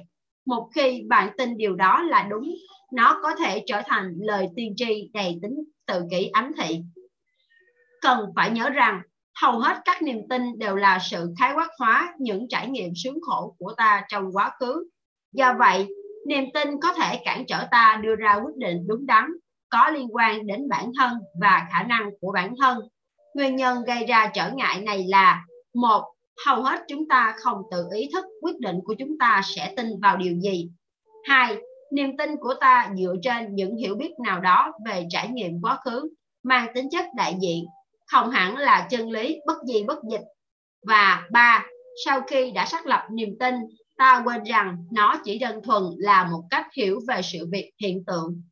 Một khi bạn tin điều đó là đúng, nó có thể trở thành lời tiên tri đầy tính tự kỷ ám thị. Cần phải nhớ rằng hầu hết các niềm tin đều là sự khái quát hóa những trải nghiệm sướng khổ của ta trong quá khứ. Do vậy, niềm tin có thể cản trở ta đưa ra quyết định đúng đắn, có liên quan đến bản thân và khả năng của bản thân Nguyên nhân gây ra trở ngại này là một, hầu hết chúng ta không tự ý thức quyết định của chúng ta sẽ tin vào điều gì. Hai, niềm tin của ta dựa trên những hiểu biết nào đó về trải nghiệm quá khứ mang tính chất đại diện, không hẳn là chân lý bất di bất dịch. Và ba, sau khi đã xác lập niềm tin, ta quên rằng nó chỉ đơn thuần là một cách hiểu về sự việc hiện tượng.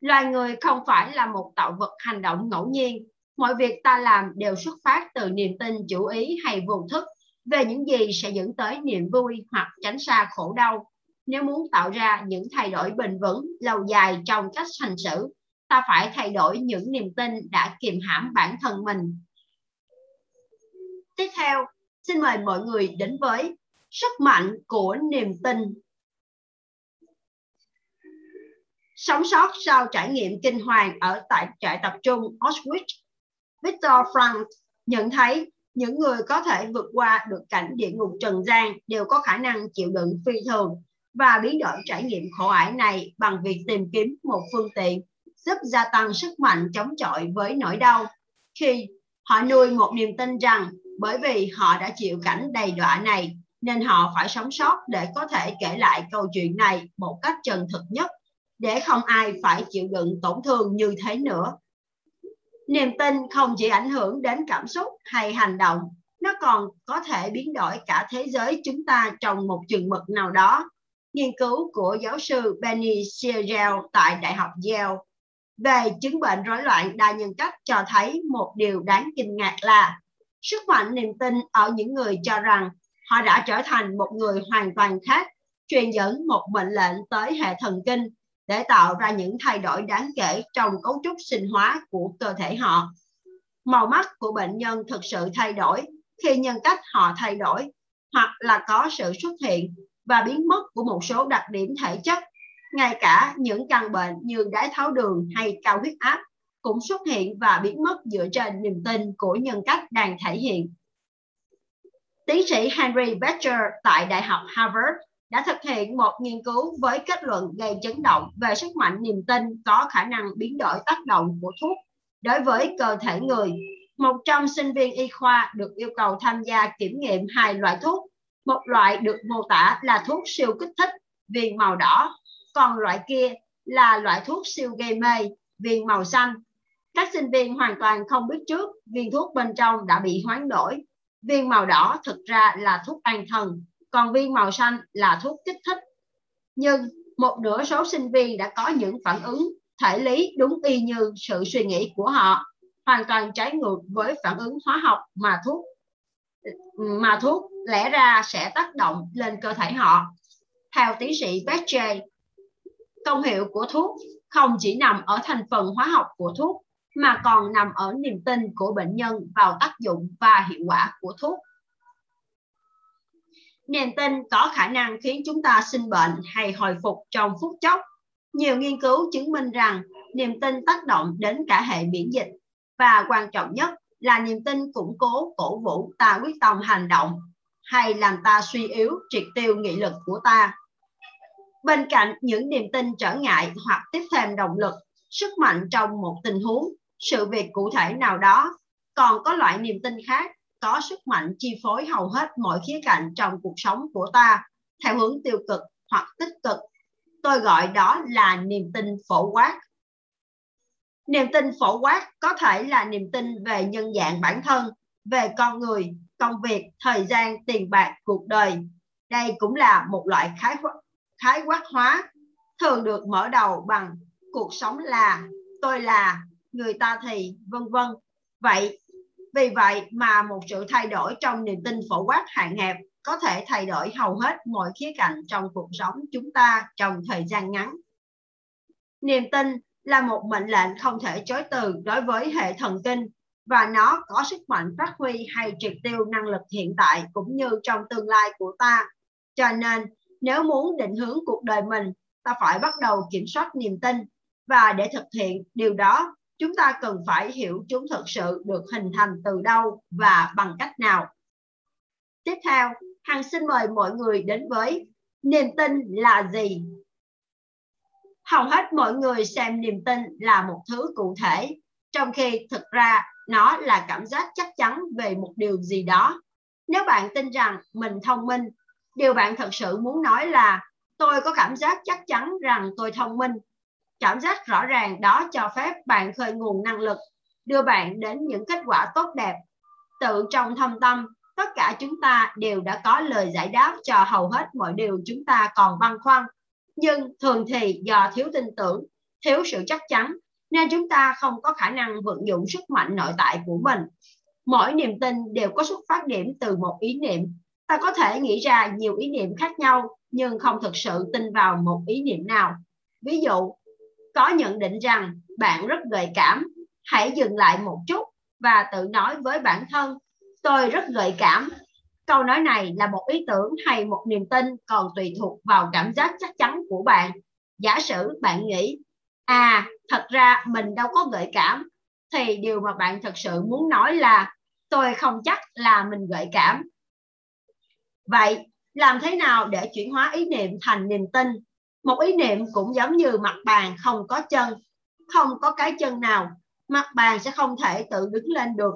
Loài người không phải là một tạo vật hành động ngẫu nhiên mọi việc ta làm đều xuất phát từ niềm tin chủ ý hay vô thức về những gì sẽ dẫn tới niềm vui hoặc tránh xa khổ đau. Nếu muốn tạo ra những thay đổi bền vững, lâu dài trong cách hành xử, ta phải thay đổi những niềm tin đã kiềm hãm bản thân mình. Tiếp theo, xin mời mọi người đến với sức mạnh của niềm tin. Sống sót sau trải nghiệm kinh hoàng ở tại trại tập trung Auschwitz Victor Frank nhận thấy những người có thể vượt qua được cảnh địa ngục trần gian đều có khả năng chịu đựng phi thường và biến đổi trải nghiệm khổ ải này bằng việc tìm kiếm một phương tiện giúp gia tăng sức mạnh chống chọi với nỗi đau. Khi họ nuôi một niềm tin rằng bởi vì họ đã chịu cảnh đầy đọa này nên họ phải sống sót để có thể kể lại câu chuyện này một cách chân thực nhất, để không ai phải chịu đựng tổn thương như thế nữa niềm tin không chỉ ảnh hưởng đến cảm xúc hay hành động, nó còn có thể biến đổi cả thế giới chúng ta trong một chừng mực nào đó nghiên cứu của giáo sư Benny Siegel tại Đại học Yale về chứng bệnh rối loạn đa nhân cách cho thấy một điều đáng kinh ngạc là sức mạnh niềm tin ở những người cho rằng họ đã trở thành một người hoàn toàn khác, truyền dẫn một mệnh lệnh tới hệ thần kinh để tạo ra những thay đổi đáng kể trong cấu trúc sinh hóa của cơ thể họ. Màu mắt của bệnh nhân thực sự thay đổi khi nhân cách họ thay đổi hoặc là có sự xuất hiện và biến mất của một số đặc điểm thể chất. Ngay cả những căn bệnh như đái tháo đường hay cao huyết áp cũng xuất hiện và biến mất dựa trên niềm tin của nhân cách đang thể hiện. Tiến sĩ Henry Becher tại Đại học Harvard đã thực hiện một nghiên cứu với kết luận gây chấn động về sức mạnh niềm tin có khả năng biến đổi tác động của thuốc đối với cơ thể người. 100 sinh viên y khoa được yêu cầu tham gia kiểm nghiệm hai loại thuốc. Một loại được mô tả là thuốc siêu kích thích, viên màu đỏ, còn loại kia là loại thuốc siêu gây mê, viên màu xanh. Các sinh viên hoàn toàn không biết trước viên thuốc bên trong đã bị hoán đổi. Viên màu đỏ thực ra là thuốc an thần, còn viên màu xanh là thuốc kích thích. Nhưng một nửa số sinh viên đã có những phản ứng thể lý đúng y như sự suy nghĩ của họ hoàn toàn trái ngược với phản ứng hóa học mà thuốc mà thuốc lẽ ra sẽ tác động lên cơ thể họ. Theo tiến sĩ Bechet, công hiệu của thuốc không chỉ nằm ở thành phần hóa học của thuốc mà còn nằm ở niềm tin của bệnh nhân vào tác dụng và hiệu quả của thuốc. Niềm tin có khả năng khiến chúng ta sinh bệnh hay hồi phục trong phút chốc. Nhiều nghiên cứu chứng minh rằng niềm tin tác động đến cả hệ miễn dịch và quan trọng nhất là niềm tin củng cố cổ vũ ta quyết tâm hành động hay làm ta suy yếu triệt tiêu nghị lực của ta. Bên cạnh những niềm tin trở ngại hoặc tiếp thêm động lực, sức mạnh trong một tình huống, sự việc cụ thể nào đó, còn có loại niềm tin khác có sức mạnh chi phối hầu hết mọi khía cạnh trong cuộc sống của ta theo hướng tiêu cực hoặc tích cực. Tôi gọi đó là niềm tin phổ quát. Niềm tin phổ quát có thể là niềm tin về nhân dạng bản thân, về con người, công việc, thời gian, tiền bạc, cuộc đời. Đây cũng là một loại khái khái quát hóa thường được mở đầu bằng cuộc sống là, tôi là, người ta thì, vân vân. Vậy vì vậy mà một sự thay đổi trong niềm tin phổ quát hạn hẹp có thể thay đổi hầu hết mọi khía cạnh trong cuộc sống chúng ta trong thời gian ngắn. Niềm tin là một mệnh lệnh không thể chối từ đối với hệ thần kinh và nó có sức mạnh phát huy hay triệt tiêu năng lực hiện tại cũng như trong tương lai của ta. Cho nên, nếu muốn định hướng cuộc đời mình, ta phải bắt đầu kiểm soát niềm tin và để thực hiện điều đó, chúng ta cần phải hiểu chúng thực sự được hình thành từ đâu và bằng cách nào. Tiếp theo, Hằng xin mời mọi người đến với niềm tin là gì hầu hết mọi người xem niềm tin là một thứ cụ thể, trong khi thực ra nó là cảm giác chắc chắn về một điều gì đó. Nếu bạn tin rằng mình thông minh, điều bạn thật sự muốn nói là, tôi có cảm giác chắc chắn rằng tôi thông minh. Cảm giác rõ ràng đó cho phép bạn khơi nguồn năng lực, đưa bạn đến những kết quả tốt đẹp. Tự trong thâm tâm, tất cả chúng ta đều đã có lời giải đáp cho hầu hết mọi điều chúng ta còn băn khoăn nhưng thường thì do thiếu tin tưởng, thiếu sự chắc chắn nên chúng ta không có khả năng vận dụng sức mạnh nội tại của mình. Mỗi niềm tin đều có xuất phát điểm từ một ý niệm. Ta có thể nghĩ ra nhiều ý niệm khác nhau nhưng không thực sự tin vào một ý niệm nào. Ví dụ, có nhận định rằng bạn rất gợi cảm, hãy dừng lại một chút và tự nói với bản thân, tôi rất gợi cảm, Câu nói này là một ý tưởng hay một niềm tin còn tùy thuộc vào cảm giác chắc chắn của bạn. Giả sử bạn nghĩ, à, thật ra mình đâu có gợi cảm, thì điều mà bạn thật sự muốn nói là tôi không chắc là mình gợi cảm. Vậy, làm thế nào để chuyển hóa ý niệm thành niềm tin? Một ý niệm cũng giống như mặt bàn không có chân, không có cái chân nào, mặt bàn sẽ không thể tự đứng lên được.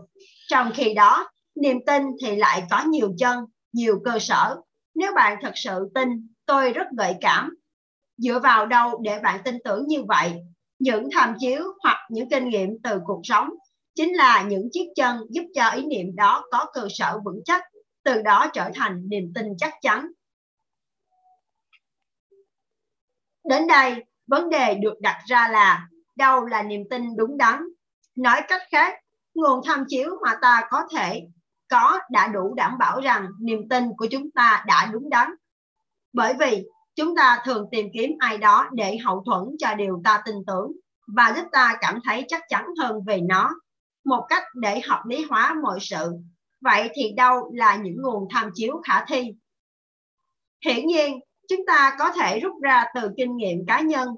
Trong khi đó, niềm tin thì lại có nhiều chân, nhiều cơ sở. Nếu bạn thật sự tin, tôi rất gợi cảm. Dựa vào đâu để bạn tin tưởng như vậy? Những tham chiếu hoặc những kinh nghiệm từ cuộc sống chính là những chiếc chân giúp cho ý niệm đó có cơ sở vững chắc, từ đó trở thành niềm tin chắc chắn. Đến đây, vấn đề được đặt ra là đâu là niềm tin đúng đắn? Nói cách khác, nguồn tham chiếu mà ta có thể có đã đủ đảm bảo rằng niềm tin của chúng ta đã đúng đắn. Bởi vì chúng ta thường tìm kiếm ai đó để hậu thuẫn cho điều ta tin tưởng và giúp ta cảm thấy chắc chắn hơn về nó, một cách để hợp lý hóa mọi sự. Vậy thì đâu là những nguồn tham chiếu khả thi? Hiển nhiên, chúng ta có thể rút ra từ kinh nghiệm cá nhân,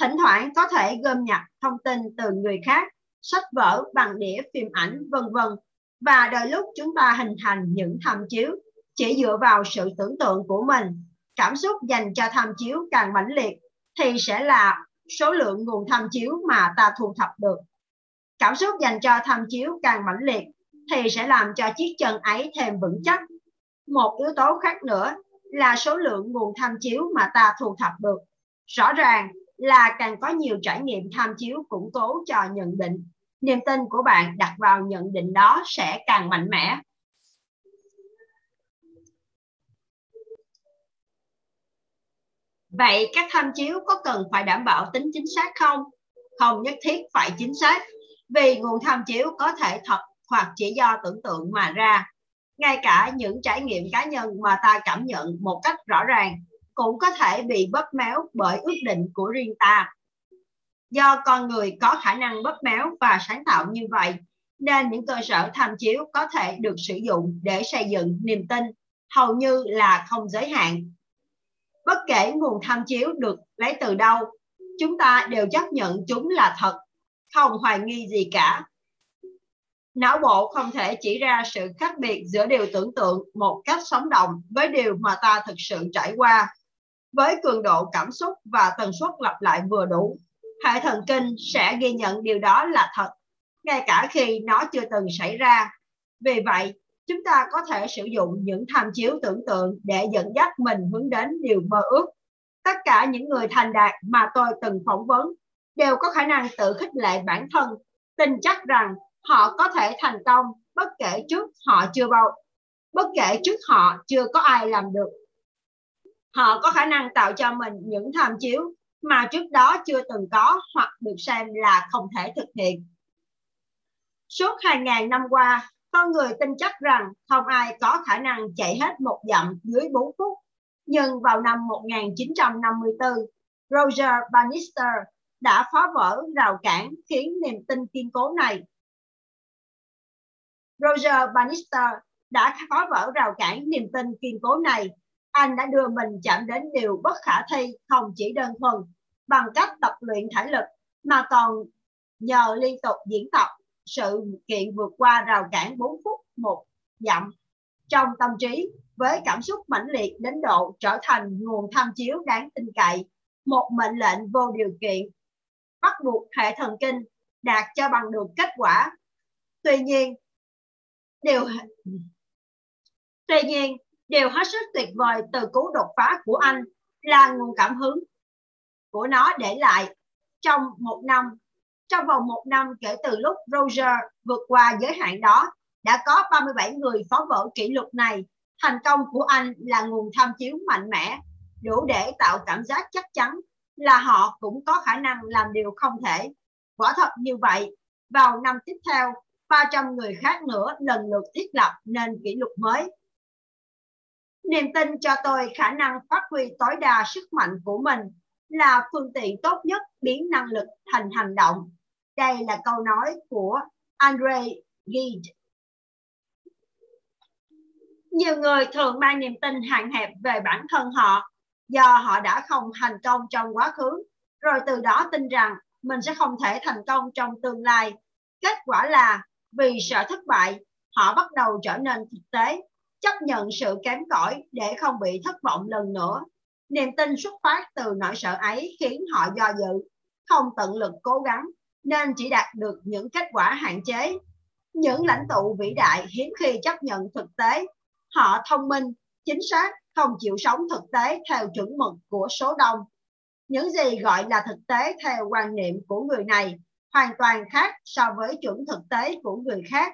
thỉnh thoảng có thể gom nhặt thông tin từ người khác, sách vở, bằng đĩa, phim ảnh, vân vân và đôi lúc chúng ta hình thành những tham chiếu chỉ dựa vào sự tưởng tượng của mình cảm xúc dành cho tham chiếu càng mãnh liệt thì sẽ là số lượng nguồn tham chiếu mà ta thu thập được cảm xúc dành cho tham chiếu càng mãnh liệt thì sẽ làm cho chiếc chân ấy thêm vững chắc. Một yếu tố khác nữa là số lượng nguồn tham chiếu mà ta thu thập được. Rõ ràng là càng có nhiều trải nghiệm tham chiếu củng cố cho nhận định, niềm tin của bạn đặt vào nhận định đó sẽ càng mạnh mẽ. Vậy các tham chiếu có cần phải đảm bảo tính chính xác không? Không nhất thiết phải chính xác, vì nguồn tham chiếu có thể thật hoặc chỉ do tưởng tượng mà ra. Ngay cả những trải nghiệm cá nhân mà ta cảm nhận một cách rõ ràng cũng có thể bị bóp méo bởi ước định của riêng ta. Do con người có khả năng bóp méo và sáng tạo như vậy, nên những cơ sở tham chiếu có thể được sử dụng để xây dựng niềm tin hầu như là không giới hạn. Bất kể nguồn tham chiếu được lấy từ đâu, chúng ta đều chấp nhận chúng là thật, không hoài nghi gì cả. Não bộ không thể chỉ ra sự khác biệt giữa điều tưởng tượng một cách sống động với điều mà ta thực sự trải qua với cường độ cảm xúc và tần suất lặp lại vừa đủ. Hệ thần kinh sẽ ghi nhận điều đó là thật, ngay cả khi nó chưa từng xảy ra. Vì vậy, chúng ta có thể sử dụng những tham chiếu tưởng tượng để dẫn dắt mình hướng đến điều mơ ước. Tất cả những người thành đạt mà tôi từng phỏng vấn đều có khả năng tự khích lệ bản thân, tin chắc rằng họ có thể thành công bất kể trước họ chưa bao bất kể trước họ chưa có ai làm được họ có khả năng tạo cho mình những tham chiếu mà trước đó chưa từng có hoặc được xem là không thể thực hiện. Suốt 2.000 năm qua, con người tin chắc rằng không ai có khả năng chạy hết một dặm dưới 4 phút. Nhưng vào năm 1954, Roger Bannister đã phá vỡ rào cản khiến niềm tin kiên cố này. Roger Bannister đã phá vỡ rào cản niềm tin kiên cố này anh đã đưa mình chạm đến điều bất khả thi không chỉ đơn thuần bằng cách tập luyện thể lực mà còn nhờ liên tục diễn tập sự kiện vượt qua rào cản 4 phút một dặm trong tâm trí với cảm xúc mãnh liệt đến độ trở thành nguồn tham chiếu đáng tin cậy, một mệnh lệnh vô điều kiện, bắt buộc hệ thần kinh đạt cho bằng được kết quả. Tuy nhiên, điều tuy nhiên, điều hết sức tuyệt vời từ cú đột phá của anh là nguồn cảm hứng của nó để lại trong một năm. Trong vòng một năm kể từ lúc Roger vượt qua giới hạn đó, đã có 37 người phá vỡ kỷ lục này. Thành công của anh là nguồn tham chiếu mạnh mẽ, đủ để tạo cảm giác chắc chắn là họ cũng có khả năng làm điều không thể. Quả thật như vậy, vào năm tiếp theo 300 người khác nữa lần lượt thiết lập nên kỷ lục mới. Niềm tin cho tôi khả năng phát huy tối đa sức mạnh của mình là phương tiện tốt nhất biến năng lực thành hành động. Đây là câu nói của Andre Gide. Nhiều người thường mang niềm tin hạn hẹp về bản thân họ do họ đã không thành công trong quá khứ, rồi từ đó tin rằng mình sẽ không thể thành công trong tương lai. Kết quả là vì sợ thất bại, họ bắt đầu trở nên thực tế chấp nhận sự kém cỏi để không bị thất vọng lần nữa. Niềm tin xuất phát từ nỗi sợ ấy khiến họ do dự, không tận lực cố gắng, nên chỉ đạt được những kết quả hạn chế. Những lãnh tụ vĩ đại hiếm khi chấp nhận thực tế. Họ thông minh, chính xác, không chịu sống thực tế theo chuẩn mực của số đông. Những gì gọi là thực tế theo quan niệm của người này hoàn toàn khác so với chuẩn thực tế của người khác,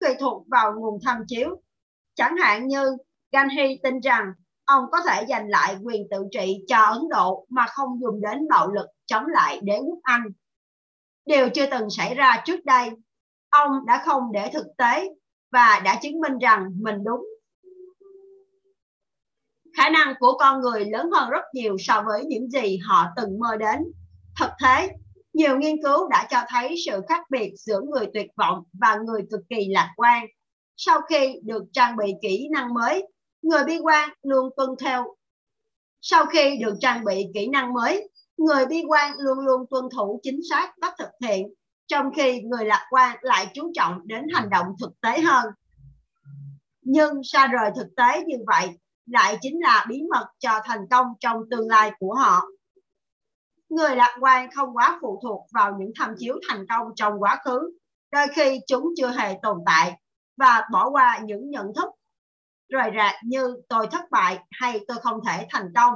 tùy thuộc vào nguồn tham chiếu Chẳng hạn như Gandhi tin rằng ông có thể giành lại quyền tự trị cho Ấn Độ mà không dùng đến bạo lực chống lại đế quốc Anh. Điều chưa từng xảy ra trước đây, ông đã không để thực tế và đã chứng minh rằng mình đúng. Khả năng của con người lớn hơn rất nhiều so với những gì họ từng mơ đến. Thực thế, nhiều nghiên cứu đã cho thấy sự khác biệt giữa người tuyệt vọng và người cực kỳ lạc quan sau khi được trang bị kỹ năng mới, người bi quan luôn tuân theo. Sau khi được trang bị kỹ năng mới, người bi quan luôn luôn tuân thủ chính xác các thực hiện, trong khi người lạc quan lại chú trọng đến hành động thực tế hơn. Nhưng xa rời thực tế như vậy lại chính là bí mật cho thành công trong tương lai của họ. Người lạc quan không quá phụ thuộc vào những tham chiếu thành công trong quá khứ, đôi khi chúng chưa hề tồn tại và bỏ qua những nhận thức rời rạc như tôi thất bại hay tôi không thể thành công.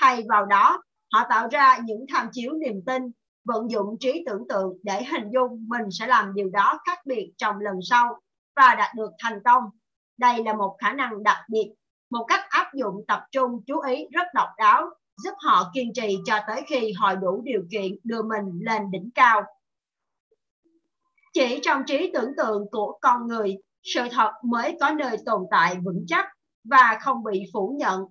Thay vào đó, họ tạo ra những tham chiếu niềm tin, vận dụng trí tưởng tượng để hình dung mình sẽ làm điều đó khác biệt trong lần sau và đạt được thành công. Đây là một khả năng đặc biệt, một cách áp dụng tập trung chú ý rất độc đáo, giúp họ kiên trì cho tới khi họ đủ điều kiện đưa mình lên đỉnh cao. Chỉ trong trí tưởng tượng của con người, sự thật mới có nơi tồn tại vững chắc và không bị phủ nhận.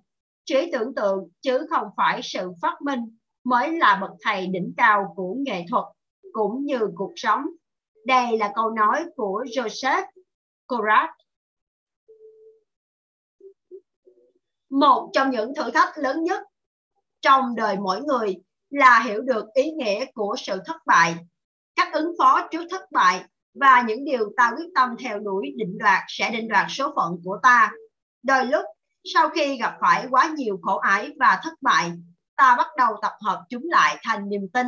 Trí tưởng tượng chứ không phải sự phát minh mới là bậc thầy đỉnh cao của nghệ thuật cũng như cuộc sống. Đây là câu nói của Joseph Conrad. Một trong những thử thách lớn nhất trong đời mỗi người là hiểu được ý nghĩa của sự thất bại, cách ứng phó trước thất bại và những điều ta quyết tâm theo đuổi định đoạt sẽ định đoạt số phận của ta. Đôi lúc, sau khi gặp phải quá nhiều khổ ải và thất bại, ta bắt đầu tập hợp chúng lại thành niềm tin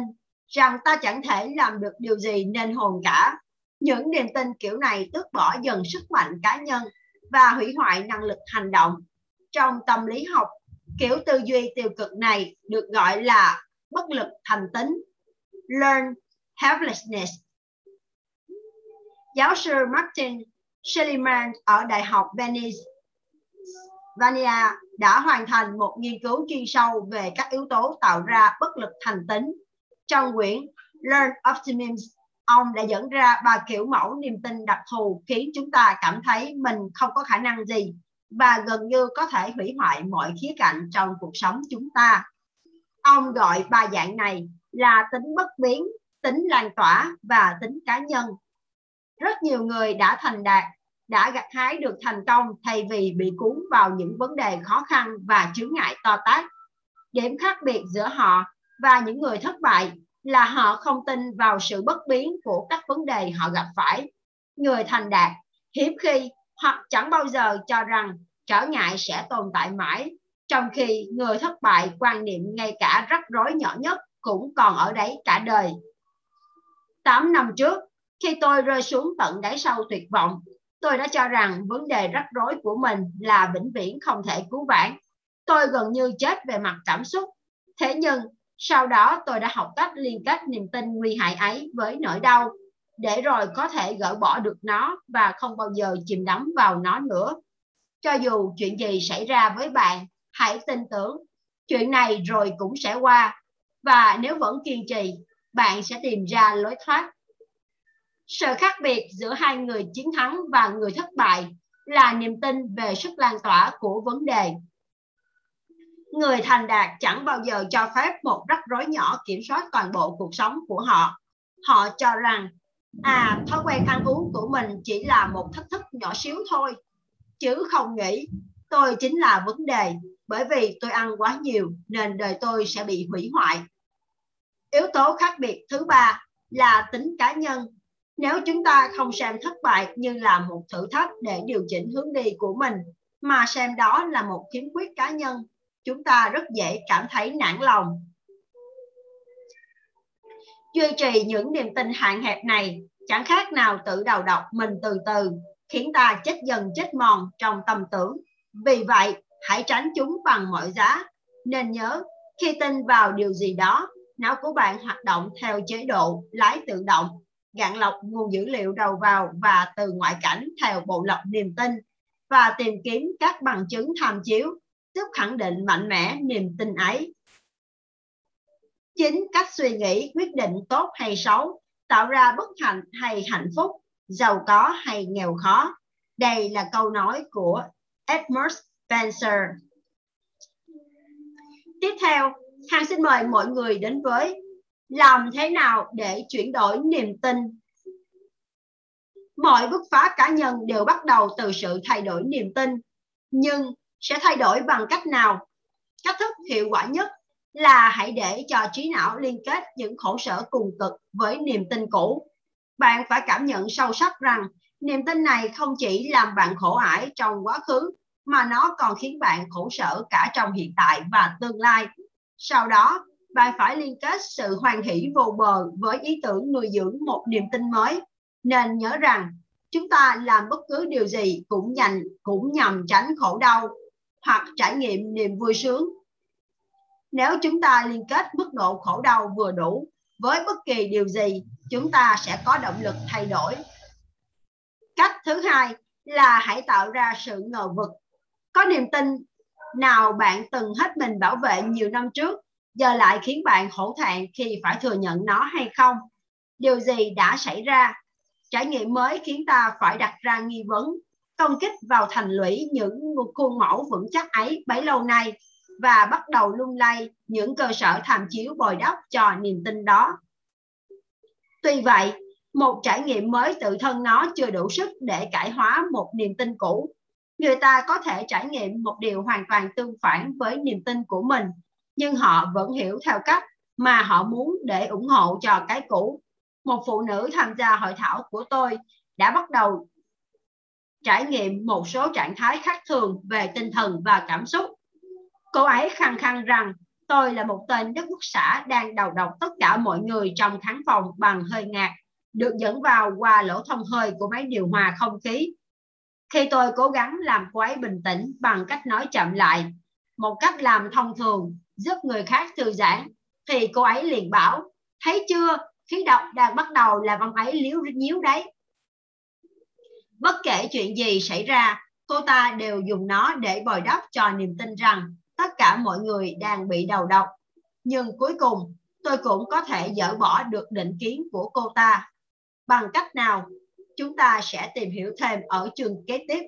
rằng ta chẳng thể làm được điều gì nên hồn cả. Những niềm tin kiểu này tước bỏ dần sức mạnh cá nhân và hủy hoại năng lực hành động. Trong tâm lý học, kiểu tư duy tiêu cực này được gọi là bất lực thành tính, learn helplessness giáo sư Martin Seligman ở Đại học Venice, Vania đã hoàn thành một nghiên cứu chuyên sâu về các yếu tố tạo ra bất lực thành tính. Trong quyển Learn Optimism, ông đã dẫn ra ba kiểu mẫu niềm tin đặc thù khiến chúng ta cảm thấy mình không có khả năng gì và gần như có thể hủy hoại mọi khía cạnh trong cuộc sống chúng ta. Ông gọi ba dạng này là tính bất biến, tính lan tỏa và tính cá nhân rất nhiều người đã thành đạt đã gặt hái được thành công thay vì bị cuốn vào những vấn đề khó khăn và chướng ngại to tát. Điểm khác biệt giữa họ và những người thất bại là họ không tin vào sự bất biến của các vấn đề họ gặp phải. Người thành đạt hiếm khi hoặc chẳng bao giờ cho rằng trở ngại sẽ tồn tại mãi, trong khi người thất bại quan niệm ngay cả rắc rối nhỏ nhất cũng còn ở đấy cả đời. 8 năm trước, khi tôi rơi xuống tận đáy sâu tuyệt vọng, tôi đã cho rằng vấn đề rắc rối của mình là vĩnh viễn không thể cứu vãn. Tôi gần như chết về mặt cảm xúc. Thế nhưng, sau đó tôi đã học cách liên kết niềm tin nguy hại ấy với nỗi đau, để rồi có thể gỡ bỏ được nó và không bao giờ chìm đắm vào nó nữa. Cho dù chuyện gì xảy ra với bạn, hãy tin tưởng, chuyện này rồi cũng sẽ qua. Và nếu vẫn kiên trì, bạn sẽ tìm ra lối thoát sự khác biệt giữa hai người chiến thắng và người thất bại là niềm tin về sức lan tỏa của vấn đề. Người thành đạt chẳng bao giờ cho phép một rắc rối nhỏ kiểm soát toàn bộ cuộc sống của họ. Họ cho rằng, à, thói quen ăn uống của mình chỉ là một thách thức nhỏ xíu thôi, chứ không nghĩ tôi chính là vấn đề bởi vì tôi ăn quá nhiều nên đời tôi sẽ bị hủy hoại. Yếu tố khác biệt thứ ba là tính cá nhân nếu chúng ta không xem thất bại như là một thử thách để điều chỉnh hướng đi của mình, mà xem đó là một khiếm khuyết cá nhân, chúng ta rất dễ cảm thấy nản lòng. Duy trì những niềm tin hạn hẹp này chẳng khác nào tự đầu độc mình từ từ, khiến ta chết dần chết mòn trong tâm tưởng. Vì vậy, hãy tránh chúng bằng mọi giá. Nên nhớ, khi tin vào điều gì đó, não của bạn hoạt động theo chế độ lái tự động gạn lọc nguồn dữ liệu đầu vào và từ ngoại cảnh theo bộ lọc niềm tin và tìm kiếm các bằng chứng tham chiếu giúp khẳng định mạnh mẽ niềm tin ấy. Chính cách suy nghĩ quyết định tốt hay xấu, tạo ra bất hạnh hay hạnh phúc, giàu có hay nghèo khó. Đây là câu nói của Edmund Spencer. Tiếp theo, Hàng xin mời mọi người đến với làm thế nào để chuyển đổi niềm tin? Mọi bứt phá cá nhân đều bắt đầu từ sự thay đổi niềm tin, nhưng sẽ thay đổi bằng cách nào? Cách thức hiệu quả nhất là hãy để cho trí não liên kết những khổ sở cùng cực với niềm tin cũ. Bạn phải cảm nhận sâu sắc rằng niềm tin này không chỉ làm bạn khổ ải trong quá khứ, mà nó còn khiến bạn khổ sở cả trong hiện tại và tương lai. Sau đó bạn phải liên kết sự hoàn hỷ vô bờ với ý tưởng nuôi dưỡng một niềm tin mới. Nên nhớ rằng, chúng ta làm bất cứ điều gì cũng nhằm cũng nhằm tránh khổ đau hoặc trải nghiệm niềm vui sướng. Nếu chúng ta liên kết mức độ khổ đau vừa đủ với bất kỳ điều gì, chúng ta sẽ có động lực thay đổi. Cách thứ hai là hãy tạo ra sự ngờ vực. Có niềm tin nào bạn từng hết mình bảo vệ nhiều năm trước, giờ lại khiến bạn hổ thẹn khi phải thừa nhận nó hay không? Điều gì đã xảy ra? Trải nghiệm mới khiến ta phải đặt ra nghi vấn, công kích vào thành lũy những khuôn mẫu vững chắc ấy bấy lâu nay và bắt đầu lung lay những cơ sở tham chiếu bồi đắp cho niềm tin đó. Tuy vậy, một trải nghiệm mới tự thân nó chưa đủ sức để cải hóa một niềm tin cũ. Người ta có thể trải nghiệm một điều hoàn toàn tương phản với niềm tin của mình, nhưng họ vẫn hiểu theo cách mà họ muốn để ủng hộ cho cái cũ. Một phụ nữ tham gia hội thảo của tôi đã bắt đầu trải nghiệm một số trạng thái khác thường về tinh thần và cảm xúc. Cô ấy khăng khăng rằng tôi là một tên đất quốc xã đang đầu độc tất cả mọi người trong khán phòng bằng hơi ngạt được dẫn vào qua lỗ thông hơi của máy điều hòa không khí. Khi tôi cố gắng làm cô ấy bình tĩnh bằng cách nói chậm lại, một cách làm thông thường giúp người khác thư giãn, thì cô ấy liền bảo, thấy chưa, khí độc đang bắt đầu làm ông ấy liếu nhíu đấy. Bất kể chuyện gì xảy ra, cô ta đều dùng nó để bồi đắp cho niềm tin rằng tất cả mọi người đang bị đầu độc. Nhưng cuối cùng, tôi cũng có thể dỡ bỏ được định kiến của cô ta bằng cách nào chúng ta sẽ tìm hiểu thêm ở chương kế tiếp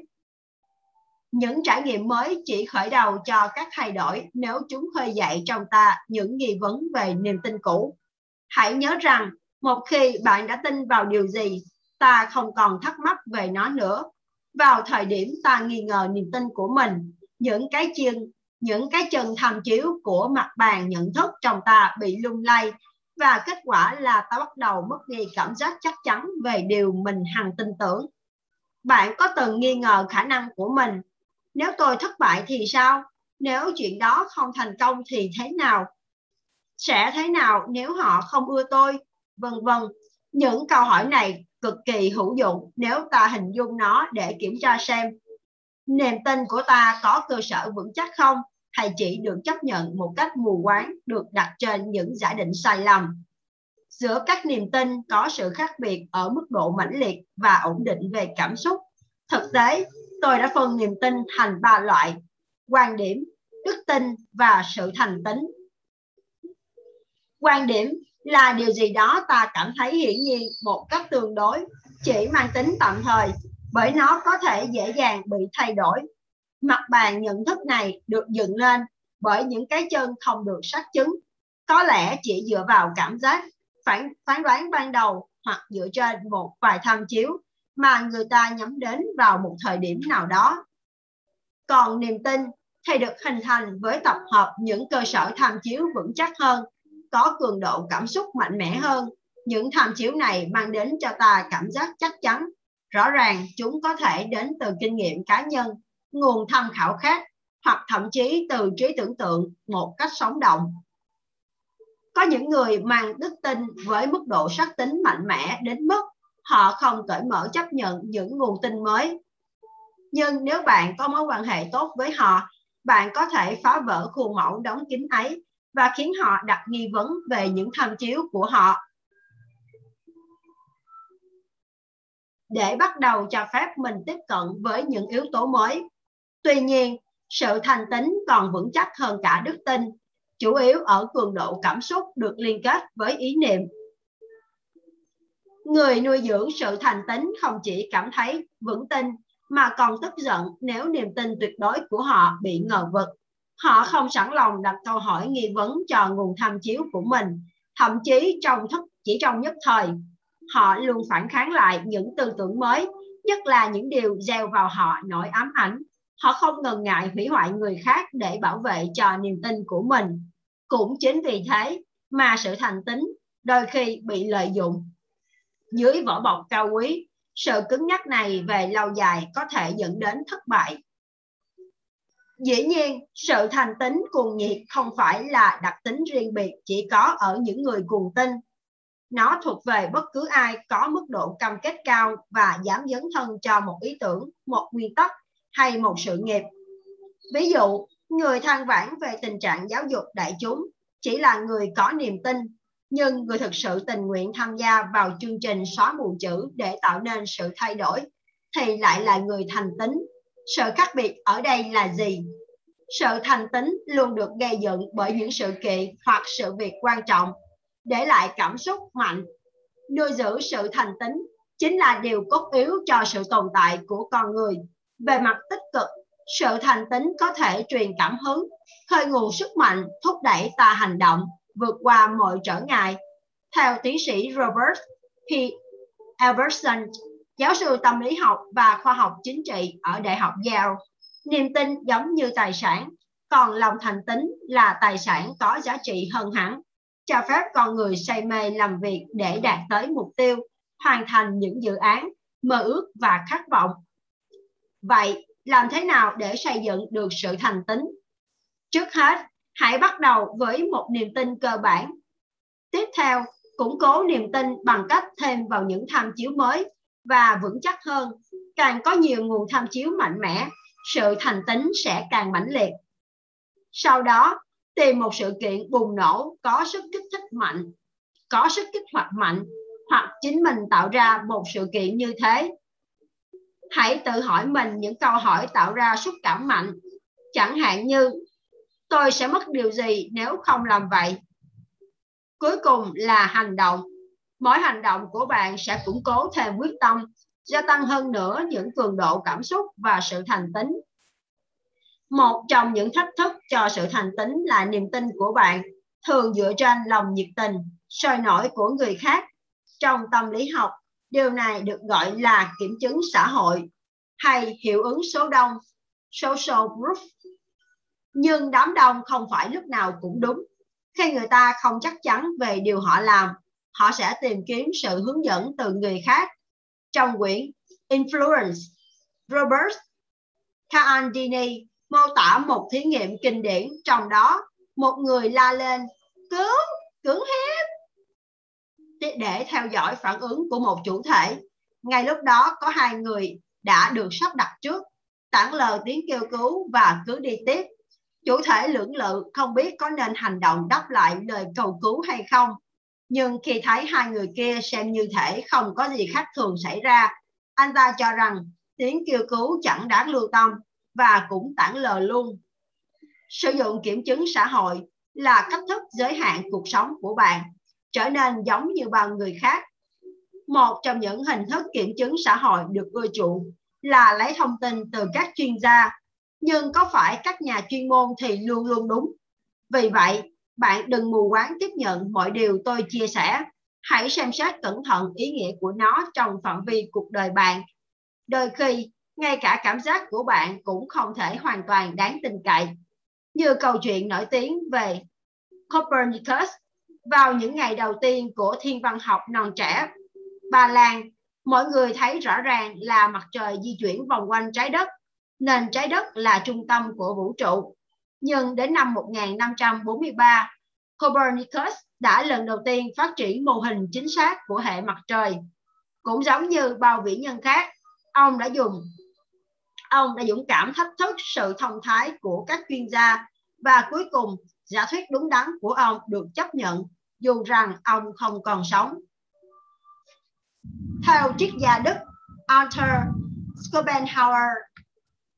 những trải nghiệm mới chỉ khởi đầu cho các thay đổi nếu chúng khơi dậy trong ta những nghi vấn về niềm tin cũ hãy nhớ rằng, một khi bạn đã tin vào điều gì, ta không còn thắc mắc về nó nữa vào thời điểm ta nghi ngờ niềm tin của mình, những cái chân những cái chân tham chiếu của mặt bàn nhận thức trong ta bị lung lay và kết quả là ta bắt đầu mất đi cảm giác chắc chắn về điều mình hằng tin tưởng. Bạn có từng nghi ngờ khả năng của mình? Nếu tôi thất bại thì sao? Nếu chuyện đó không thành công thì thế nào? Sẽ thế nào nếu họ không ưa tôi? Vân vân. Những câu hỏi này cực kỳ hữu dụng nếu ta hình dung nó để kiểm tra xem niềm tin của ta có cơ sở vững chắc không hay chỉ được chấp nhận một cách mù quáng được đặt trên những giả định sai lầm. Giữa các niềm tin có sự khác biệt ở mức độ mãnh liệt và ổn định về cảm xúc. Thực tế, tôi đã phân niềm tin thành ba loại: quan điểm, đức tin và sự thành tính. Quan điểm là điều gì đó ta cảm thấy hiển nhiên một cách tương đối, chỉ mang tính tạm thời, bởi nó có thể dễ dàng bị thay đổi Mặt bàn nhận thức này được dựng lên bởi những cái chân không được xác chứng, có lẽ chỉ dựa vào cảm giác, phán, phán đoán ban đầu hoặc dựa trên một vài tham chiếu mà người ta nhắm đến vào một thời điểm nào đó. Còn niềm tin thì được hình thành với tập hợp những cơ sở tham chiếu vững chắc hơn, có cường độ cảm xúc mạnh mẽ hơn. Những tham chiếu này mang đến cho ta cảm giác chắc chắn. Rõ ràng chúng có thể đến từ kinh nghiệm cá nhân nguồn tham khảo khác hoặc thậm chí từ trí tưởng tượng một cách sống động. Có những người mang đức tin với mức độ sắc tính mạnh mẽ đến mức họ không cởi mở chấp nhận những nguồn tin mới. Nhưng nếu bạn có mối quan hệ tốt với họ, bạn có thể phá vỡ khuôn mẫu đóng kín ấy và khiến họ đặt nghi vấn về những tham chiếu của họ. Để bắt đầu cho phép mình tiếp cận với những yếu tố mới, Tuy nhiên, sự thành tính còn vững chắc hơn cả đức tin, chủ yếu ở cường độ cảm xúc được liên kết với ý niệm. Người nuôi dưỡng sự thành tín không chỉ cảm thấy vững tin mà còn tức giận nếu niềm tin tuyệt đối của họ bị ngờ vực. Họ không sẵn lòng đặt câu hỏi nghi vấn cho nguồn tham chiếu của mình, thậm chí trong thức chỉ trong nhất thời. Họ luôn phản kháng lại những tư tưởng mới, nhất là những điều gieo vào họ nỗi ám ảnh họ không ngần ngại hủy hoại người khác để bảo vệ cho niềm tin của mình cũng chính vì thế mà sự thành tín đôi khi bị lợi dụng dưới vỏ bọc cao quý. Sự cứng nhắc này về lâu dài có thể dẫn đến thất bại. Dĩ nhiên sự thành tính cuồng nhiệt không phải là đặc tính riêng biệt chỉ có ở những người cuồng tin. Nó thuộc về bất cứ ai có mức độ cam kết cao và dám dấn thân cho một ý tưởng, một nguyên tắc hay một sự nghiệp. Ví dụ, người than vãn về tình trạng giáo dục đại chúng chỉ là người có niềm tin, nhưng người thực sự tình nguyện tham gia vào chương trình xóa mù chữ để tạo nên sự thay đổi thì lại là người thành tính. Sự khác biệt ở đây là gì? Sự thành tính luôn được gây dựng bởi những sự kiện hoặc sự việc quan trọng, để lại cảm xúc mạnh. Nuôi giữ sự thành tính chính là điều cốt yếu cho sự tồn tại của con người. Về mặt tích cực, sự thành tính có thể truyền cảm hứng, khơi nguồn sức mạnh, thúc đẩy ta hành động, vượt qua mọi trở ngại. Theo tiến sĩ Robert P. Everson, giáo sư tâm lý học và khoa học chính trị ở Đại học Yale, niềm tin giống như tài sản, còn lòng thành tính là tài sản có giá trị hơn hẳn, cho phép con người say mê làm việc để đạt tới mục tiêu, hoàn thành những dự án, mơ ước và khát vọng. Vậy, làm thế nào để xây dựng được sự thành tính? Trước hết, hãy bắt đầu với một niềm tin cơ bản. Tiếp theo, củng cố niềm tin bằng cách thêm vào những tham chiếu mới và vững chắc hơn. Càng có nhiều nguồn tham chiếu mạnh mẽ, sự thành tính sẽ càng mãnh liệt. Sau đó, tìm một sự kiện bùng nổ có sức kích thích mạnh, có sức kích hoạt mạnh, hoặc chính mình tạo ra một sự kiện như thế. Hãy tự hỏi mình những câu hỏi tạo ra xúc cảm mạnh, chẳng hạn như tôi sẽ mất điều gì nếu không làm vậy. Cuối cùng là hành động. Mỗi hành động của bạn sẽ củng cố thêm quyết tâm, gia tăng hơn nữa những cường độ cảm xúc và sự thành tính một trong những thách thức cho sự thành tính là niềm tin của bạn thường dựa trên lòng nhiệt tình, sôi nổi của người khác. Trong tâm lý học, điều này được gọi là kiểm chứng xã hội hay hiệu ứng số đông, social proof. Nhưng đám đông không phải lúc nào cũng đúng. Khi người ta không chắc chắn về điều họ làm, họ sẽ tìm kiếm sự hướng dẫn từ người khác. Trong quyển Influence, Robert Cialdini mô tả một thí nghiệm kinh điển. Trong đó một người la lên cứu cưỡng hiếp để theo dõi phản ứng của một chủ thể. Ngay lúc đó có hai người đã được sắp đặt trước. Tản lờ tiếng kêu cứu và cứ đi tiếp chủ thể lưỡng lự không biết có nên hành động đáp lại lời cầu cứu hay không nhưng khi thấy hai người kia xem như thể không có gì khác thường xảy ra anh ta cho rằng tiếng kêu cứu chẳng đáng lưu tâm và cũng tản lờ luôn. Sử dụng kiểm chứng xã hội là cách thức giới hạn cuộc sống của bạn, trở nên giống như bao người khác. Một trong những hình thức kiểm chứng xã hội được ưa chuộng là lấy thông tin từ các chuyên gia, nhưng có phải các nhà chuyên môn thì luôn luôn đúng. Vì vậy, bạn đừng mù quáng tiếp nhận mọi điều tôi chia sẻ. Hãy xem xét cẩn thận ý nghĩa của nó trong phạm vi cuộc đời bạn. Đôi khi, ngay cả cảm giác của bạn cũng không thể hoàn toàn đáng tin cậy. Như câu chuyện nổi tiếng về Copernicus vào những ngày đầu tiên của thiên văn học non trẻ. Bà Lan, mọi người thấy rõ ràng là mặt trời di chuyển vòng quanh trái đất, nên trái đất là trung tâm của vũ trụ. Nhưng đến năm 1543, Copernicus đã lần đầu tiên phát triển mô hình chính xác của hệ mặt trời. Cũng giống như bao vĩ nhân khác, ông đã dùng ông đã dũng cảm thách thức sự thông thái của các chuyên gia và cuối cùng giả thuyết đúng đắn của ông được chấp nhận dù rằng ông không còn sống. Theo triết gia Đức Arthur Schopenhauer,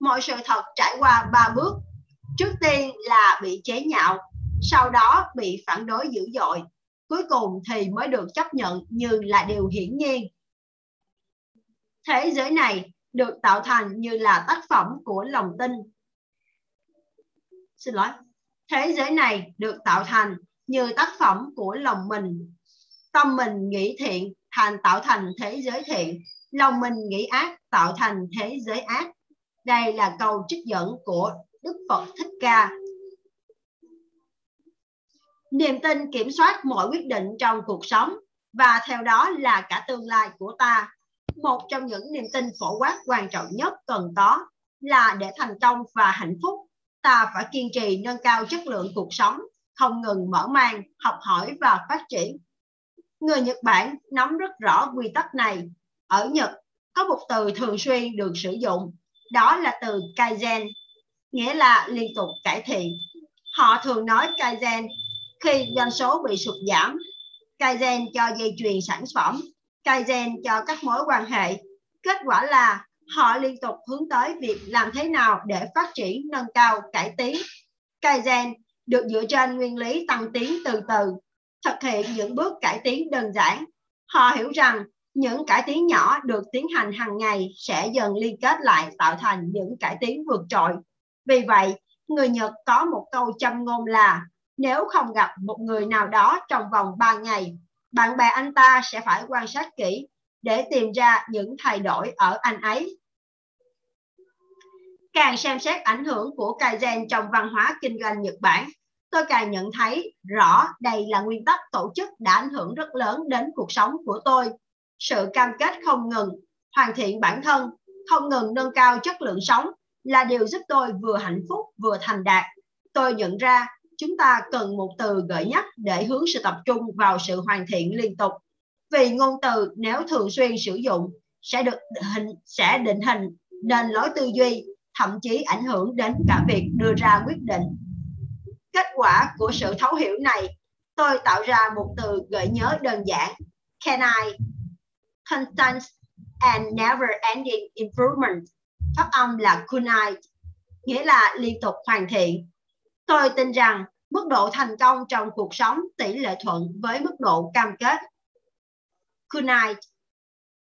mọi sự thật trải qua ba bước. Trước tiên là bị chế nhạo, sau đó bị phản đối dữ dội, cuối cùng thì mới được chấp nhận như là điều hiển nhiên. Thế giới này được tạo thành như là tác phẩm của lòng tin. Xin lỗi. Thế giới này được tạo thành như tác phẩm của lòng mình. Tâm mình nghĩ thiện thành tạo thành thế giới thiện. Lòng mình nghĩ ác tạo thành thế giới ác. Đây là câu trích dẫn của Đức Phật Thích Ca. Niềm tin kiểm soát mọi quyết định trong cuộc sống và theo đó là cả tương lai của ta một trong những niềm tin phổ quát quan trọng nhất cần có là để thành công và hạnh phúc, ta phải kiên trì nâng cao chất lượng cuộc sống, không ngừng mở mang, học hỏi và phát triển. Người Nhật Bản nắm rất rõ quy tắc này. Ở Nhật có một từ thường xuyên được sử dụng, đó là từ Kaizen, nghĩa là liên tục cải thiện. Họ thường nói Kaizen khi doanh số bị sụt giảm, Kaizen cho dây chuyền sản phẩm, Kaizen cho các mối quan hệ. Kết quả là họ liên tục hướng tới việc làm thế nào để phát triển, nâng cao, cải tiến. Kaizen được dựa trên nguyên lý tăng tiến từ từ, thực hiện những bước cải tiến đơn giản. Họ hiểu rằng những cải tiến nhỏ được tiến hành hàng ngày sẽ dần liên kết lại tạo thành những cải tiến vượt trội. Vì vậy, người Nhật có một câu châm ngôn là nếu không gặp một người nào đó trong vòng 3 ngày, bạn bè anh ta sẽ phải quan sát kỹ để tìm ra những thay đổi ở anh ấy. Càng xem xét ảnh hưởng của Kaizen trong văn hóa kinh doanh Nhật Bản, tôi càng nhận thấy rõ đây là nguyên tắc tổ chức đã ảnh hưởng rất lớn đến cuộc sống của tôi. Sự cam kết không ngừng, hoàn thiện bản thân, không ngừng nâng cao chất lượng sống là điều giúp tôi vừa hạnh phúc vừa thành đạt. Tôi nhận ra chúng ta cần một từ gợi nhắc để hướng sự tập trung vào sự hoàn thiện liên tục. Vì ngôn từ nếu thường xuyên sử dụng sẽ được hình sẽ định hình nên lối tư duy, thậm chí ảnh hưởng đến cả việc đưa ra quyết định. Kết quả của sự thấu hiểu này, tôi tạo ra một từ gợi nhớ đơn giản, can I, constant and never ending improvement, phát âm là kunai, nghĩa là liên tục hoàn thiện. Tôi tin rằng mức độ thành công trong cuộc sống tỷ lệ thuận với mức độ cam kết. Kunai,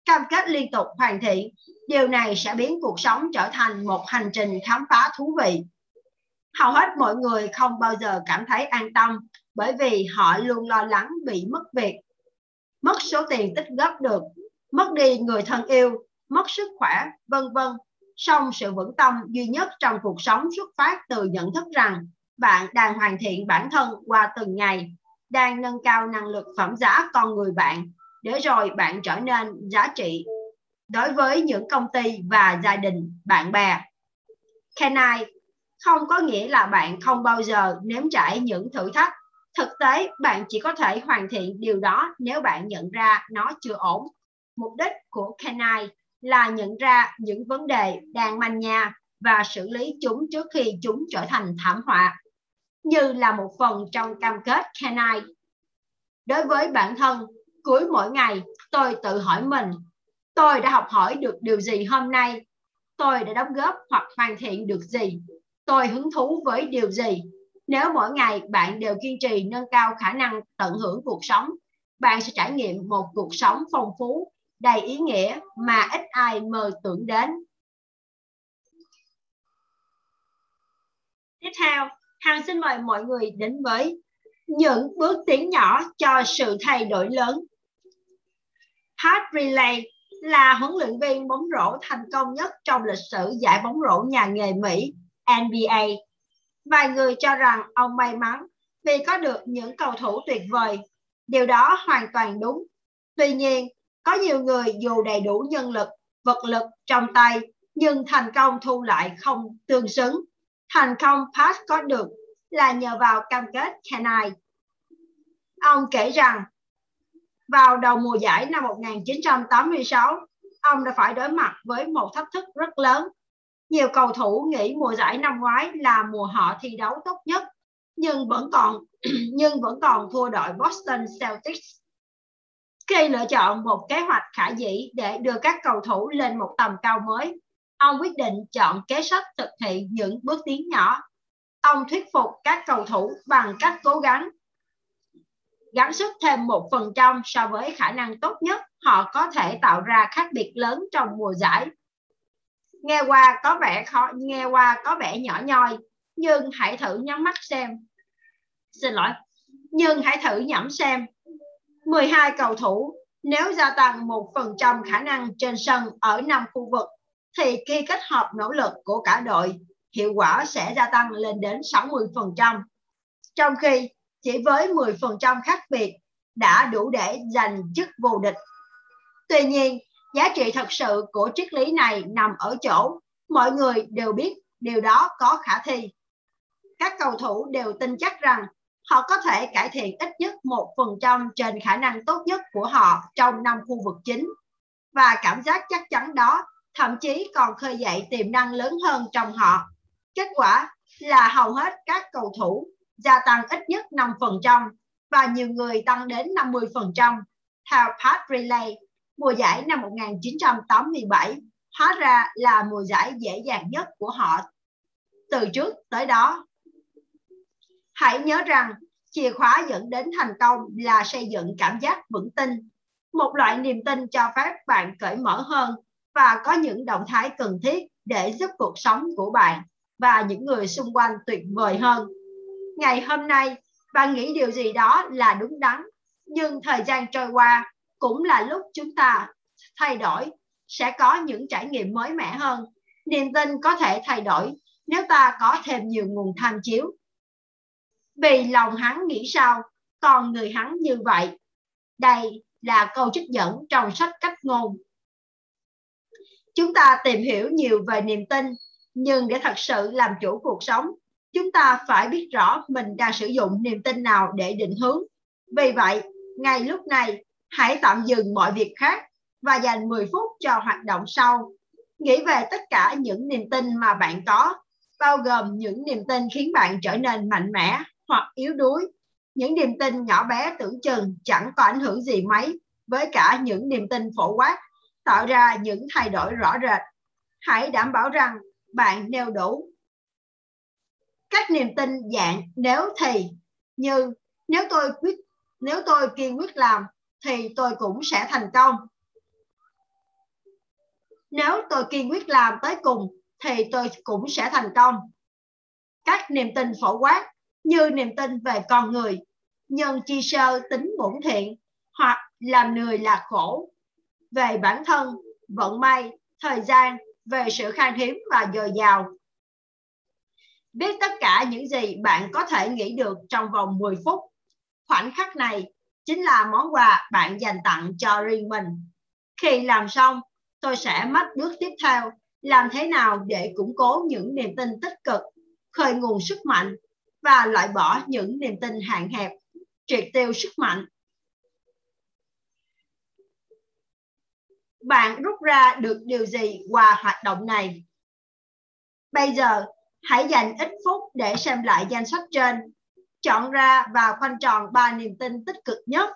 cam kết liên tục hoàn thiện, điều này sẽ biến cuộc sống trở thành một hành trình khám phá thú vị. Hầu hết mọi người không bao giờ cảm thấy an tâm bởi vì họ luôn lo lắng bị mất việc, mất số tiền tích góp được, mất đi người thân yêu, mất sức khỏe, vân vân. Song sự vững tâm duy nhất trong cuộc sống xuất phát từ nhận thức rằng bạn đang hoàn thiện bản thân qua từng ngày, đang nâng cao năng lực phẩm giá con người bạn, để rồi bạn trở nên giá trị đối với những công ty và gia đình, bạn bè. Can I không có nghĩa là bạn không bao giờ nếm trải những thử thách. Thực tế, bạn chỉ có thể hoàn thiện điều đó nếu bạn nhận ra nó chưa ổn. Mục đích của Kenai là nhận ra những vấn đề đang manh nha và xử lý chúng trước khi chúng trở thành thảm họa như là một phần trong cam kết Kenai Đối với bản thân, cuối mỗi ngày tôi tự hỏi mình, tôi đã học hỏi được điều gì hôm nay? Tôi đã đóng góp hoặc hoàn thiện được gì? Tôi hứng thú với điều gì? Nếu mỗi ngày bạn đều kiên trì nâng cao khả năng tận hưởng cuộc sống, bạn sẽ trải nghiệm một cuộc sống phong phú, đầy ý nghĩa mà ít ai mơ tưởng đến. Tiếp theo, Hằng xin mời mọi người đến với những bước tiến nhỏ cho sự thay đổi lớn. Pat Riley là huấn luyện viên bóng rổ thành công nhất trong lịch sử giải bóng rổ nhà nghề Mỹ NBA. Vài người cho rằng ông may mắn vì có được những cầu thủ tuyệt vời. Điều đó hoàn toàn đúng. Tuy nhiên, có nhiều người dù đầy đủ nhân lực, vật lực trong tay nhưng thành công thu lại không tương xứng thành công Pat có được là nhờ vào cam kết Kenai. Ông kể rằng vào đầu mùa giải năm 1986, ông đã phải đối mặt với một thách thức rất lớn. Nhiều cầu thủ nghĩ mùa giải năm ngoái là mùa họ thi đấu tốt nhất, nhưng vẫn còn nhưng vẫn còn thua đội Boston Celtics. Khi lựa chọn một kế hoạch khả dĩ để đưa các cầu thủ lên một tầm cao mới, ông quyết định chọn kế sách thực hiện những bước tiến nhỏ. Ông thuyết phục các cầu thủ bằng cách cố gắng gắng sức thêm một phần trăm so với khả năng tốt nhất họ có thể tạo ra khác biệt lớn trong mùa giải. Nghe qua có vẻ khó, nghe qua có vẻ nhỏ nhoi, nhưng hãy thử nhắm mắt xem. Xin lỗi, nhưng hãy thử nhẩm xem. 12 cầu thủ nếu gia tăng 1% khả năng trên sân ở năm khu vực thì khi kết hợp nỗ lực của cả đội, hiệu quả sẽ gia tăng lên đến 60%. Trong khi chỉ với 10% khác biệt đã đủ để giành chức vô địch. Tuy nhiên, giá trị thật sự của triết lý này nằm ở chỗ mọi người đều biết điều đó có khả thi. Các cầu thủ đều tin chắc rằng họ có thể cải thiện ít nhất một phần trăm trên khả năng tốt nhất của họ trong năm khu vực chính và cảm giác chắc chắn đó thậm chí còn khơi dậy tiềm năng lớn hơn trong họ. Kết quả là hầu hết các cầu thủ gia tăng ít nhất 5% và nhiều người tăng đến 50%. Theo Pat Riley, mùa giải năm 1987 hóa ra là mùa giải dễ dàng nhất của họ từ trước tới đó. Hãy nhớ rằng chìa khóa dẫn đến thành công là xây dựng cảm giác vững tin. Một loại niềm tin cho phép bạn cởi mở hơn và có những động thái cần thiết để giúp cuộc sống của bạn và những người xung quanh tuyệt vời hơn. Ngày hôm nay, bạn nghĩ điều gì đó là đúng đắn, nhưng thời gian trôi qua cũng là lúc chúng ta thay đổi, sẽ có những trải nghiệm mới mẻ hơn. Niềm tin có thể thay đổi nếu ta có thêm nhiều nguồn tham chiếu. Vì lòng hắn nghĩ sao, còn người hắn như vậy. Đây là câu trích dẫn trong sách cách ngôn. Chúng ta tìm hiểu nhiều về niềm tin, nhưng để thật sự làm chủ cuộc sống, chúng ta phải biết rõ mình đang sử dụng niềm tin nào để định hướng. Vì vậy, ngay lúc này, hãy tạm dừng mọi việc khác và dành 10 phút cho hoạt động sau. Nghĩ về tất cả những niềm tin mà bạn có, bao gồm những niềm tin khiến bạn trở nên mạnh mẽ hoặc yếu đuối. Những niềm tin nhỏ bé tưởng chừng chẳng có ảnh hưởng gì mấy với cả những niềm tin phổ quát, tạo ra những thay đổi rõ rệt. Hãy đảm bảo rằng bạn nêu đủ các niềm tin dạng nếu thì như nếu tôi quyết nếu tôi kiên quyết làm thì tôi cũng sẽ thành công nếu tôi kiên quyết làm tới cùng thì tôi cũng sẽ thành công các niềm tin phổ quát như niềm tin về con người nhân chi sơ tính bổn thiện hoặc làm người là khổ về bản thân vận may thời gian về sự khan hiếm và dồi dào biết tất cả những gì bạn có thể nghĩ được trong vòng 10 phút. Khoảnh khắc này chính là món quà bạn dành tặng cho riêng mình. Khi làm xong, tôi sẽ mách bước tiếp theo làm thế nào để củng cố những niềm tin tích cực, khơi nguồn sức mạnh và loại bỏ những niềm tin hạn hẹp, triệt tiêu sức mạnh. Bạn rút ra được điều gì qua hoạt động này? Bây giờ, hãy dành ít phút để xem lại danh sách trên. Chọn ra và khoanh tròn ba niềm tin tích cực nhất.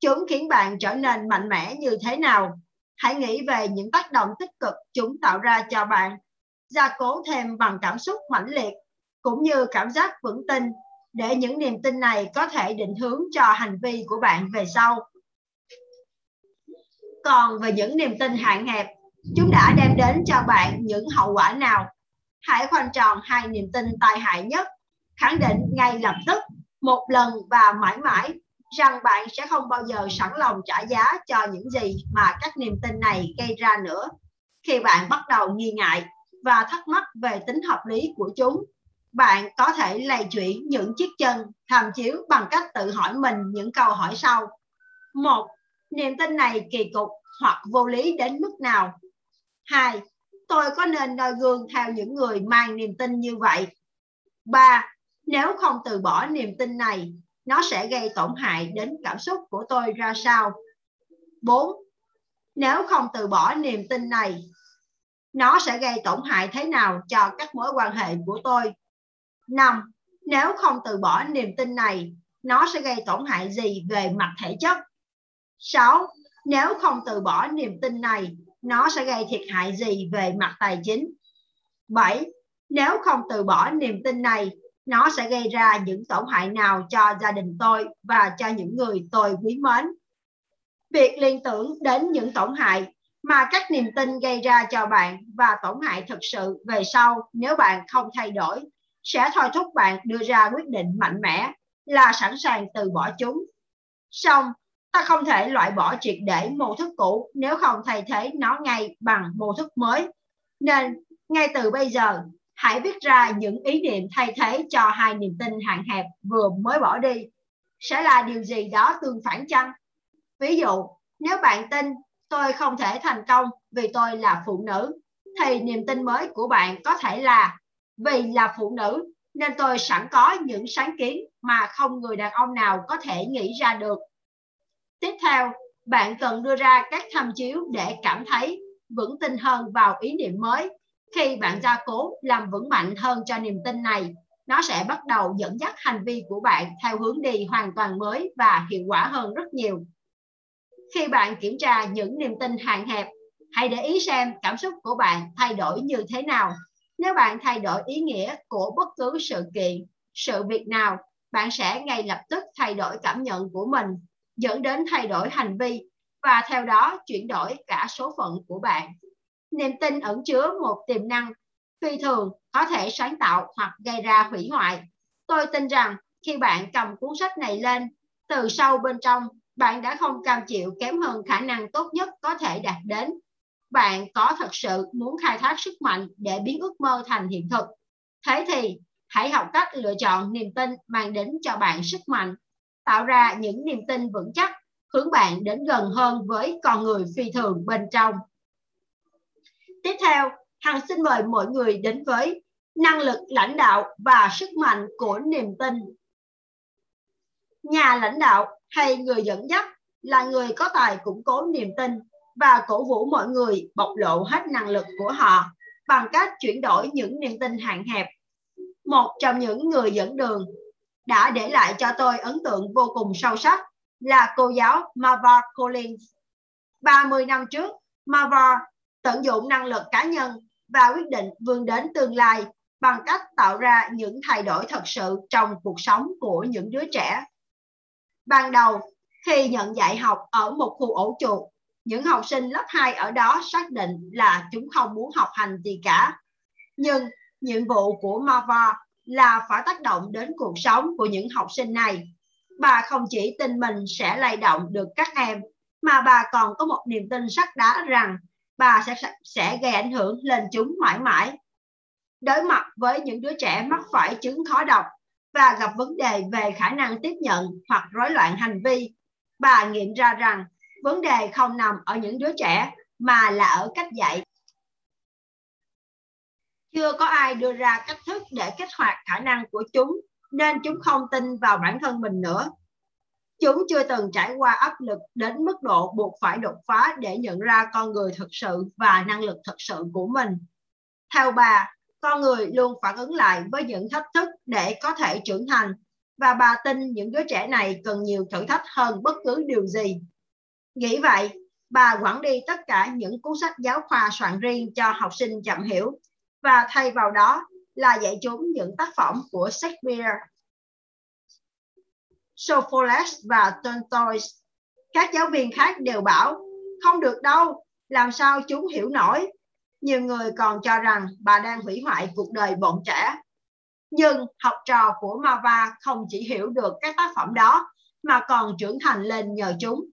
Chúng khiến bạn trở nên mạnh mẽ như thế nào? Hãy nghĩ về những tác động tích cực chúng tạo ra cho bạn. Gia cố thêm bằng cảm xúc mãnh liệt, cũng như cảm giác vững tin để những niềm tin này có thể định hướng cho hành vi của bạn về sau. Còn về những niềm tin hạn hẹp, chúng đã đem đến cho bạn những hậu quả nào? Hãy khoanh tròn hai niềm tin tai hại nhất, khẳng định ngay lập tức, một lần và mãi mãi rằng bạn sẽ không bao giờ sẵn lòng trả giá cho những gì mà các niềm tin này gây ra nữa. Khi bạn bắt đầu nghi ngại và thắc mắc về tính hợp lý của chúng, bạn có thể lay chuyển những chiếc chân tham chiếu bằng cách tự hỏi mình những câu hỏi sau. Một, niềm tin này kỳ cục hoặc vô lý đến mức nào? Hai, tôi có nên noi gương theo những người mang niềm tin như vậy? Ba, nếu không từ bỏ niềm tin này, nó sẽ gây tổn hại đến cảm xúc của tôi ra sao? 4. Nếu không từ bỏ niềm tin này, nó sẽ gây tổn hại thế nào cho các mối quan hệ của tôi? 5. Nếu không từ bỏ niềm tin này, nó sẽ gây tổn hại gì về mặt thể chất? 6. Nếu không từ bỏ niềm tin này, nó sẽ gây thiệt hại gì về mặt tài chính? 7. Nếu không từ bỏ niềm tin này, nó sẽ gây ra những tổn hại nào cho gia đình tôi và cho những người tôi quý mến. Việc liên tưởng đến những tổn hại mà các niềm tin gây ra cho bạn và tổn hại thực sự về sau nếu bạn không thay đổi sẽ thôi thúc bạn đưa ra quyết định mạnh mẽ là sẵn sàng từ bỏ chúng. Xong, ta không thể loại bỏ triệt để mô thức cũ nếu không thay thế nó ngay bằng mô thức mới. Nên, ngay từ bây giờ, hãy viết ra những ý niệm thay thế cho hai niềm tin hạn hẹp vừa mới bỏ đi. Sẽ là điều gì đó tương phản chăng? Ví dụ, nếu bạn tin tôi không thể thành công vì tôi là phụ nữ, thì niềm tin mới của bạn có thể là vì là phụ nữ nên tôi sẵn có những sáng kiến mà không người đàn ông nào có thể nghĩ ra được. Tiếp theo, bạn cần đưa ra các tham chiếu để cảm thấy vững tin hơn vào ý niệm mới. Khi bạn gia cố làm vững mạnh hơn cho niềm tin này, nó sẽ bắt đầu dẫn dắt hành vi của bạn theo hướng đi hoàn toàn mới và hiệu quả hơn rất nhiều. Khi bạn kiểm tra những niềm tin hạn hẹp, hãy để ý xem cảm xúc của bạn thay đổi như thế nào. Nếu bạn thay đổi ý nghĩa của bất cứ sự kiện, sự việc nào, bạn sẽ ngay lập tức thay đổi cảm nhận của mình, dẫn đến thay đổi hành vi và theo đó chuyển đổi cả số phận của bạn. Niềm tin ẩn chứa một tiềm năng phi thường có thể sáng tạo hoặc gây ra hủy hoại. Tôi tin rằng khi bạn cầm cuốn sách này lên, từ sâu bên trong, bạn đã không cam chịu kém hơn khả năng tốt nhất có thể đạt đến. Bạn có thật sự muốn khai thác sức mạnh để biến ước mơ thành hiện thực. Thế thì, hãy học cách lựa chọn niềm tin mang đến cho bạn sức mạnh, tạo ra những niềm tin vững chắc, hướng bạn đến gần hơn với con người phi thường bên trong. Tiếp theo, Hằng xin mời mọi người đến với năng lực lãnh đạo và sức mạnh của niềm tin. Nhà lãnh đạo hay người dẫn dắt là người có tài củng cố niềm tin và cổ vũ mọi người bộc lộ hết năng lực của họ bằng cách chuyển đổi những niềm tin hạn hẹp. Một trong những người dẫn đường đã để lại cho tôi ấn tượng vô cùng sâu sắc là cô giáo Marva Collins. 30 năm trước, Marva tận dụng năng lực cá nhân và quyết định vươn đến tương lai bằng cách tạo ra những thay đổi thật sự trong cuộc sống của những đứa trẻ. Ban đầu, khi nhận dạy học ở một khu ổ chuột, những học sinh lớp 2 ở đó xác định là chúng không muốn học hành gì cả. Nhưng nhiệm vụ của Mava là phải tác động đến cuộc sống của những học sinh này. Bà không chỉ tin mình sẽ lay động được các em, mà bà còn có một niềm tin sắt đá rằng bà sẽ sẽ gây ảnh hưởng lên chúng mãi mãi. Đối mặt với những đứa trẻ mắc phải chứng khó đọc và gặp vấn đề về khả năng tiếp nhận hoặc rối loạn hành vi, bà nghiệm ra rằng vấn đề không nằm ở những đứa trẻ mà là ở cách dạy. Chưa có ai đưa ra cách thức để kích hoạt khả năng của chúng nên chúng không tin vào bản thân mình nữa. Chúng chưa từng trải qua áp lực đến mức độ buộc phải đột phá để nhận ra con người thực sự và năng lực thực sự của mình. Theo bà, con người luôn phản ứng lại với những thách thức để có thể trưởng thành và bà tin những đứa trẻ này cần nhiều thử thách hơn bất cứ điều gì. Nghĩ vậy, bà quản đi tất cả những cuốn sách giáo khoa soạn riêng cho học sinh chậm hiểu và thay vào đó là dạy chúng những tác phẩm của Shakespeare Sophocles và Tolstoy. Các giáo viên khác đều bảo, không được đâu, làm sao chúng hiểu nổi. Nhiều người còn cho rằng bà đang hủy hoại cuộc đời bọn trẻ. Nhưng học trò của Mava không chỉ hiểu được các tác phẩm đó, mà còn trưởng thành lên nhờ chúng.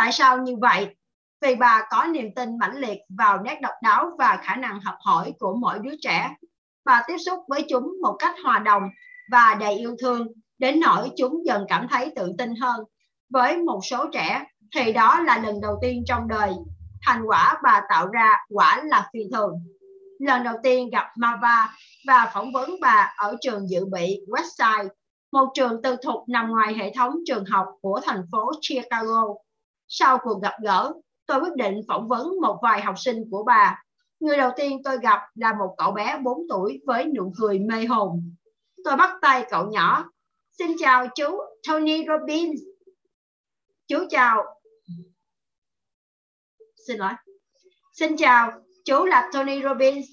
Tại sao như vậy? Vì bà có niềm tin mãnh liệt vào nét độc đáo và khả năng học hỏi của mỗi đứa trẻ. Bà tiếp xúc với chúng một cách hòa đồng và đầy yêu thương đến nỗi chúng dần cảm thấy tự tin hơn. Với một số trẻ thì đó là lần đầu tiên trong đời thành quả bà tạo ra quả là phi thường. Lần đầu tiên gặp Mava và phỏng vấn bà ở trường dự bị Westside, một trường tư thục nằm ngoài hệ thống trường học của thành phố Chicago. Sau cuộc gặp gỡ, tôi quyết định phỏng vấn một vài học sinh của bà. Người đầu tiên tôi gặp là một cậu bé 4 tuổi với nụ cười mê hồn. Tôi bắt tay cậu nhỏ Xin chào chú Tony Robbins. Chú chào. Xin lỗi. Xin chào, chú là Tony Robbins.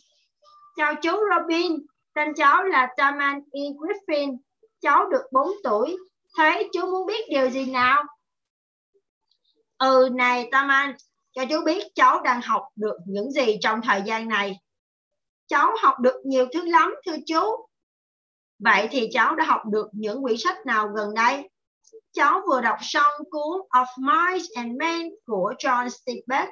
Chào chú Robin, tên cháu là Taman E. Griffin. Cháu được 4 tuổi. Thế chú muốn biết điều gì nào? Ừ này Taman, cho chú biết cháu đang học được những gì trong thời gian này. Cháu học được nhiều thứ lắm thưa chú. Vậy thì cháu đã học được những quyển sách nào gần đây? Cháu vừa đọc xong cuốn Of Mice and Men của John Steinbeck.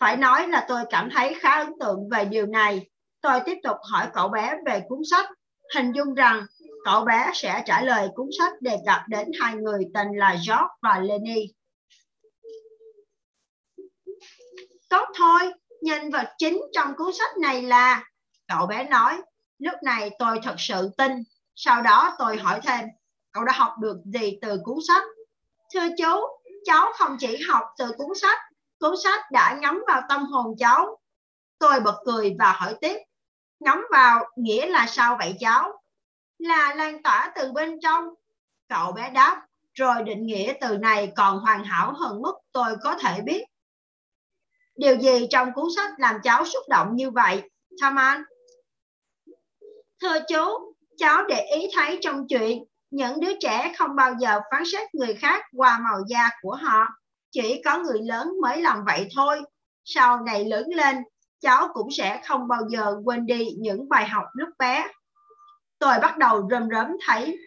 Phải nói là tôi cảm thấy khá ấn tượng về điều này. Tôi tiếp tục hỏi cậu bé về cuốn sách, hình dung rằng cậu bé sẽ trả lời cuốn sách đề cập đến hai người tên là George và Lenny. Tốt thôi, nhân vật chính trong cuốn sách này là, cậu bé nói, lúc này tôi thật sự tin sau đó tôi hỏi thêm cậu đã học được gì từ cuốn sách? Thưa chú cháu không chỉ học từ cuốn sách cuốn sách đã ngắm vào tâm hồn cháu. Tôi bật cười và hỏi tiếp ngắm vào nghĩa là sao vậy cháu? Là lan tỏa từ bên trong. Cậu bé đáp rồi định nghĩa từ này còn hoàn hảo hơn mức tôi có thể biết điều gì trong cuốn sách làm cháu xúc động như vậy? Taman thưa chú, cháu để ý thấy trong chuyện, những đứa trẻ không bao giờ phán xét người khác qua màu da của họ. Chỉ có người lớn mới làm vậy thôi. Sau này lớn lên, cháu cũng sẽ không bao giờ quên đi những bài học lúc bé. Tôi bắt đầu rơm rớm thấy,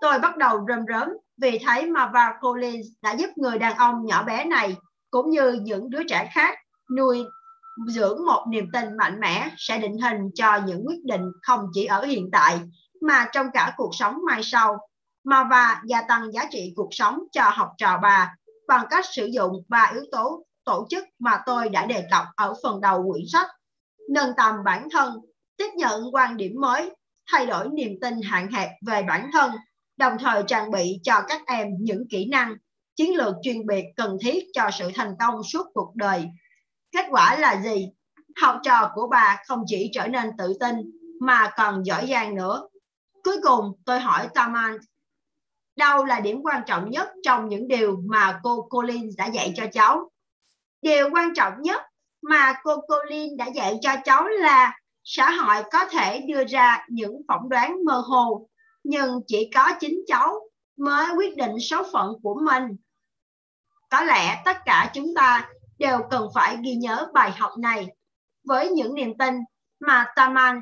tôi bắt đầu rơm rớm vì thấy Marva Collins đã giúp người đàn ông nhỏ bé này cũng như những đứa trẻ khác, nuôi dưỡng một niềm tin mạnh mẽ sẽ định hình cho những quyết định không chỉ ở hiện tại, mà trong cả cuộc sống mai sau. Mà và gia tăng giá trị cuộc sống cho học trò bà bằng cách sử dụng ba yếu tố tổ chức mà tôi đã đề cập ở phần đầu quyển sách. Nâng tầm bản thân, tiếp nhận quan điểm mới, thay đổi niềm tin hạn hẹp về bản thân, đồng thời trang bị cho các em những kỹ năng chiến lược chuyên biệt cần thiết cho sự thành công suốt cuộc đời. Kết quả là gì? Học trò của bà không chỉ trở nên tự tin mà còn giỏi giang nữa. Cuối cùng, tôi hỏi Taman đâu là điểm quan trọng nhất trong những điều mà cô Colin đã dạy cho cháu? Điều quan trọng nhất mà cô Colin đã dạy cho cháu là xã hội có thể đưa ra những phỏng đoán mơ hồ, nhưng chỉ có chính cháu mới quyết định số phận của mình có lẽ tất cả chúng ta đều cần phải ghi nhớ bài học này với những niềm tin mà Taman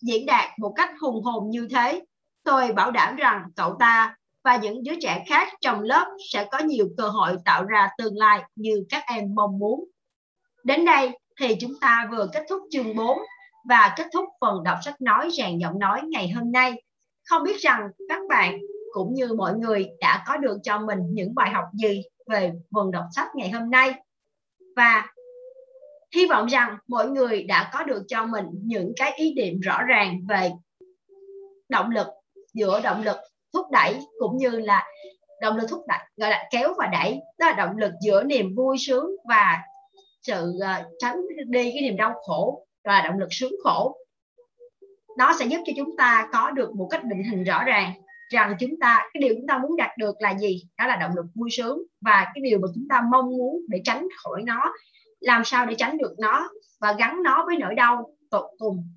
diễn đạt một cách hùng hồn như thế, tôi bảo đảm rằng cậu ta và những đứa trẻ khác trong lớp sẽ có nhiều cơ hội tạo ra tương lai như các em mong muốn. Đến đây thì chúng ta vừa kết thúc chương 4 và kết thúc phần đọc sách nói rèn giọng nói ngày hôm nay. Không biết rằng các bạn cũng như mọi người đã có được cho mình những bài học gì về phần đọc sách ngày hôm nay. Và hy vọng rằng mọi người đã có được cho mình những cái ý niệm rõ ràng về động lực, giữa động lực thúc đẩy cũng như là động lực thúc đẩy, gọi là kéo và đẩy, đó là động lực giữa niềm vui sướng và sự ờ, tránh đi cái niềm đau khổ và động lực sướng khổ nó sẽ giúp cho chúng ta có được một cách định hình rõ ràng rằng chúng ta, cái điều chúng ta muốn đạt được là gì? Đó là động lực vui sướng. Và cái điều mà chúng ta mong muốn để tránh khỏi nó, làm sao để tránh được nó và gắn nó với nỗi đau tột cùng.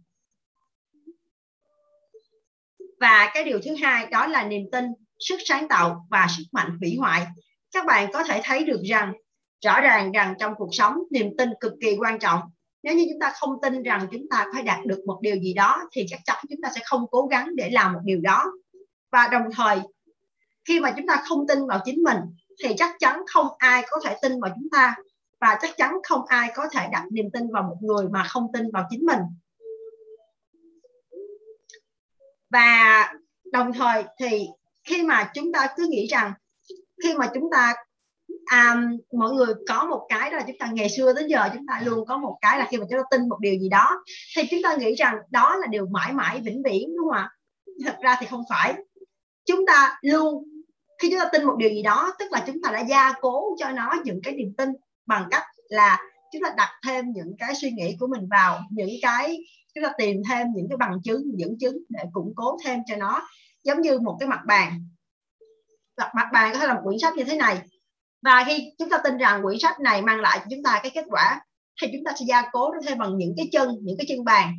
Và cái điều thứ hai đó là niềm tin, sức sáng tạo và sức mạnh hủy hoại. Các bạn có thể thấy được rằng, rõ ràng rằng trong cuộc sống, niềm tin cực kỳ quan trọng. Nếu như chúng ta không tin rằng chúng ta phải đạt được một điều gì đó, thì chắc chắn chúng ta sẽ không cố gắng để làm một điều đó và đồng thời khi mà chúng ta không tin vào chính mình thì chắc chắn không ai có thể tin vào chúng ta. Và chắc chắn không ai có thể đặt niềm tin vào một người mà không tin vào chính mình. Và đồng thời thì khi mà chúng ta cứ nghĩ rằng khi mà chúng ta à, mọi người có một cái đó là chúng ta ngày xưa đến giờ chúng ta luôn có một cái là khi mà chúng ta tin một điều gì đó thì chúng ta nghĩ rằng đó là điều mãi mãi vĩnh viễn đúng không ạ? Thật ra thì không phải chúng ta luôn, khi chúng ta tin một điều gì đó, tức là chúng ta đã gia cố cho nó những cái niềm tin bằng cách là chúng ta đặt thêm những cái suy nghĩ của mình vào, những cái, chúng ta tìm thêm những cái bằng chứng, dẫn chứng để củng cố thêm cho nó. Giống như một cái mặt bàn. Mặt bàn có thể là một quyển sách như thế này. Và khi chúng ta tin rằng quyển sách này mang lại cho chúng ta cái kết quả, thì chúng ta sẽ gia cố nó thêm bằng những cái chân, những cái chân bàn.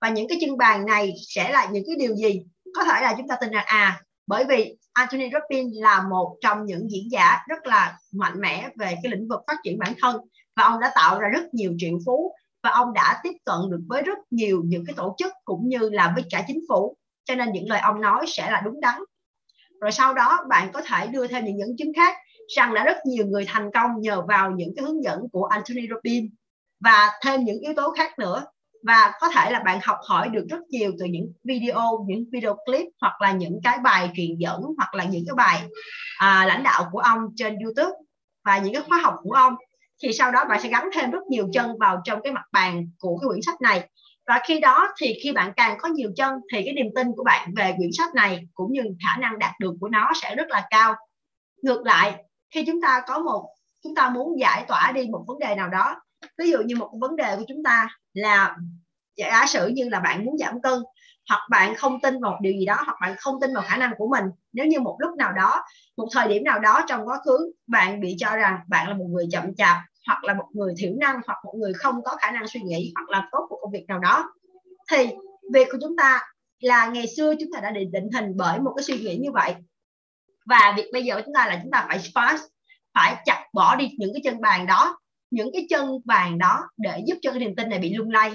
Và những cái chân bàn này sẽ là những cái điều gì? Có thể là chúng ta tin rằng à bởi vì Anthony Robbins là một trong những diễn giả rất là mạnh mẽ về cái lĩnh vực phát triển bản thân và ông đã tạo ra rất nhiều triệu phú và ông đã tiếp cận được với rất nhiều những cái tổ chức cũng như là với cả chính phủ. Cho nên những lời ông nói sẽ là đúng đắn. Rồi sau đó bạn có thể đưa thêm những dẫn chứng khác rằng đã rất nhiều người thành công nhờ vào những cái hướng dẫn của Anthony Robbins. Và thêm những yếu tố khác nữa và có thể là bạn học hỏi được rất nhiều từ những video những video clip hoặc là những cái bài truyền dẫn hoặc là những cái bài à, lãnh đạo của ông trên YouTube và những cái khóa học của ông. Thì sau đó bạn sẽ gắn thêm rất nhiều chân vào trong cái mặt bàn của cái quyển sách này. Và khi đó thì khi bạn càng có nhiều chân thì cái niềm tin của bạn về quyển sách này cũng như khả năng đạt được của nó sẽ rất là cao. Ngược lại khi chúng ta có một chúng ta muốn giải tỏa đi một vấn đề nào đó ví dụ như một vấn đề của chúng ta là giả sử như là bạn muốn giảm cân, hoặc bạn không tin vào một điều gì đó, hoặc bạn không tin vào khả năng của mình, nếu như một lúc nào đó, một thời điểm nào đó trong quá khứ bạn bị cho rằng bạn là một người chậm chạp, hoặc là một người thiểu năng, hoặc một người không có khả năng suy nghĩ, hoặc làm tốt một công việc nào đó, thì việc của chúng ta là ngày xưa chúng ta đã định định hình bởi một cái suy nghĩ như vậy. Và việc bây giờ của chúng ta là chúng ta phải fast, phải chặt bỏ đi những cái chân bàn đó những cái chân bàn đó để giúp cho cái niềm tin này bị lung lay.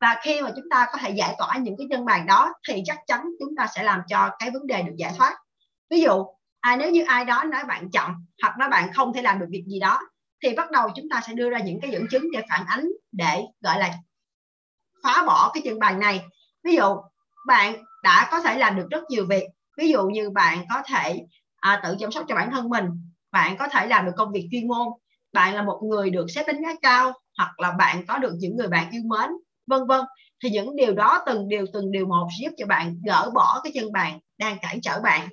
Và khi mà chúng ta có thể giải tỏa những cái chân bàn đó thì chắc chắn chúng ta sẽ làm cho cái vấn đề được giải thoát. Ví dụ à, nếu như ai đó nói bạn chậm hoặc nói bạn không thể làm được việc gì đó thì bắt đầu chúng ta sẽ đưa ra những cái dẫn chứng để phản ánh để gọi là phá bỏ cái chân bàn này. Ví dụ bạn đã có thể làm được rất nhiều việc. Ví dụ như bạn có thể à, tự chăm sóc cho bản thân mình. Bạn có thể làm được công việc chuyên môn bạn là một người được xét đánh giá cao, hoặc là bạn có được những người bạn yêu mến, vân vân. Thì những điều đó từng điều từng điều một giúp cho bạn gỡ bỏ cái chân bàn đang cản trở bạn.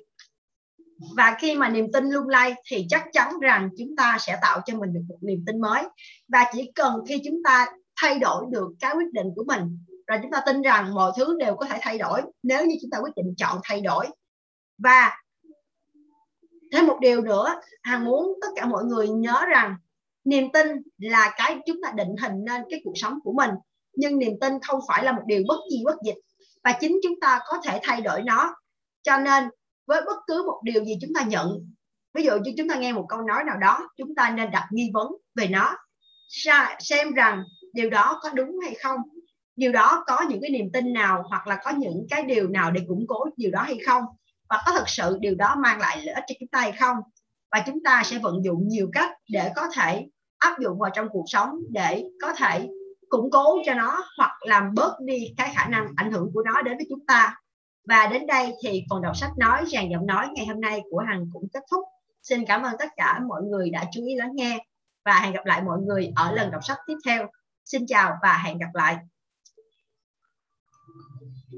Và khi mà niềm tin lung lay thì chắc chắn rằng chúng ta sẽ tạo cho mình được một niềm tin mới. Và chỉ cần khi chúng ta thay đổi được cái quyết định của mình rồi chúng ta tin rằng mọi thứ đều có thể thay đổi nếu như chúng ta quyết định chọn thay đổi. Và thêm một điều nữa hàng muốn tất cả mọi người nhớ rằng niềm tin là cái chúng ta định hình nên cái cuộc sống của mình, nhưng niềm tin không phải là một điều bất di bất dịch, và chính chúng ta có thể thay đổi nó. Cho nên, với bất cứ một điều gì chúng ta nhận, ví dụ như chúng ta nghe một câu nói nào đó, chúng ta nên đặt nghi vấn về nó. Xem rằng điều đó có đúng hay không, điều đó có những cái niềm tin nào, hoặc là có những cái điều nào để củng cố điều đó hay không, và có thật sự điều đó mang lại lợi ích cho chúng ta hay không. Và chúng ta sẽ vận dụng nhiều cách để có thể áp dụng vào trong cuộc sống để có thể củng cố cho nó hoặc làm bớt đi cái khả năng ảnh hưởng của nó đến với chúng ta. Và đến đây thì phần đọc sách nói dàn giọng nói ngày hôm nay của Hằng cũng kết thúc. Xin cảm ơn tất cả mọi người đã chú ý lắng nghe và hẹn gặp lại mọi người ở lần đọc sách tiếp theo. Xin chào và hẹn gặp lại.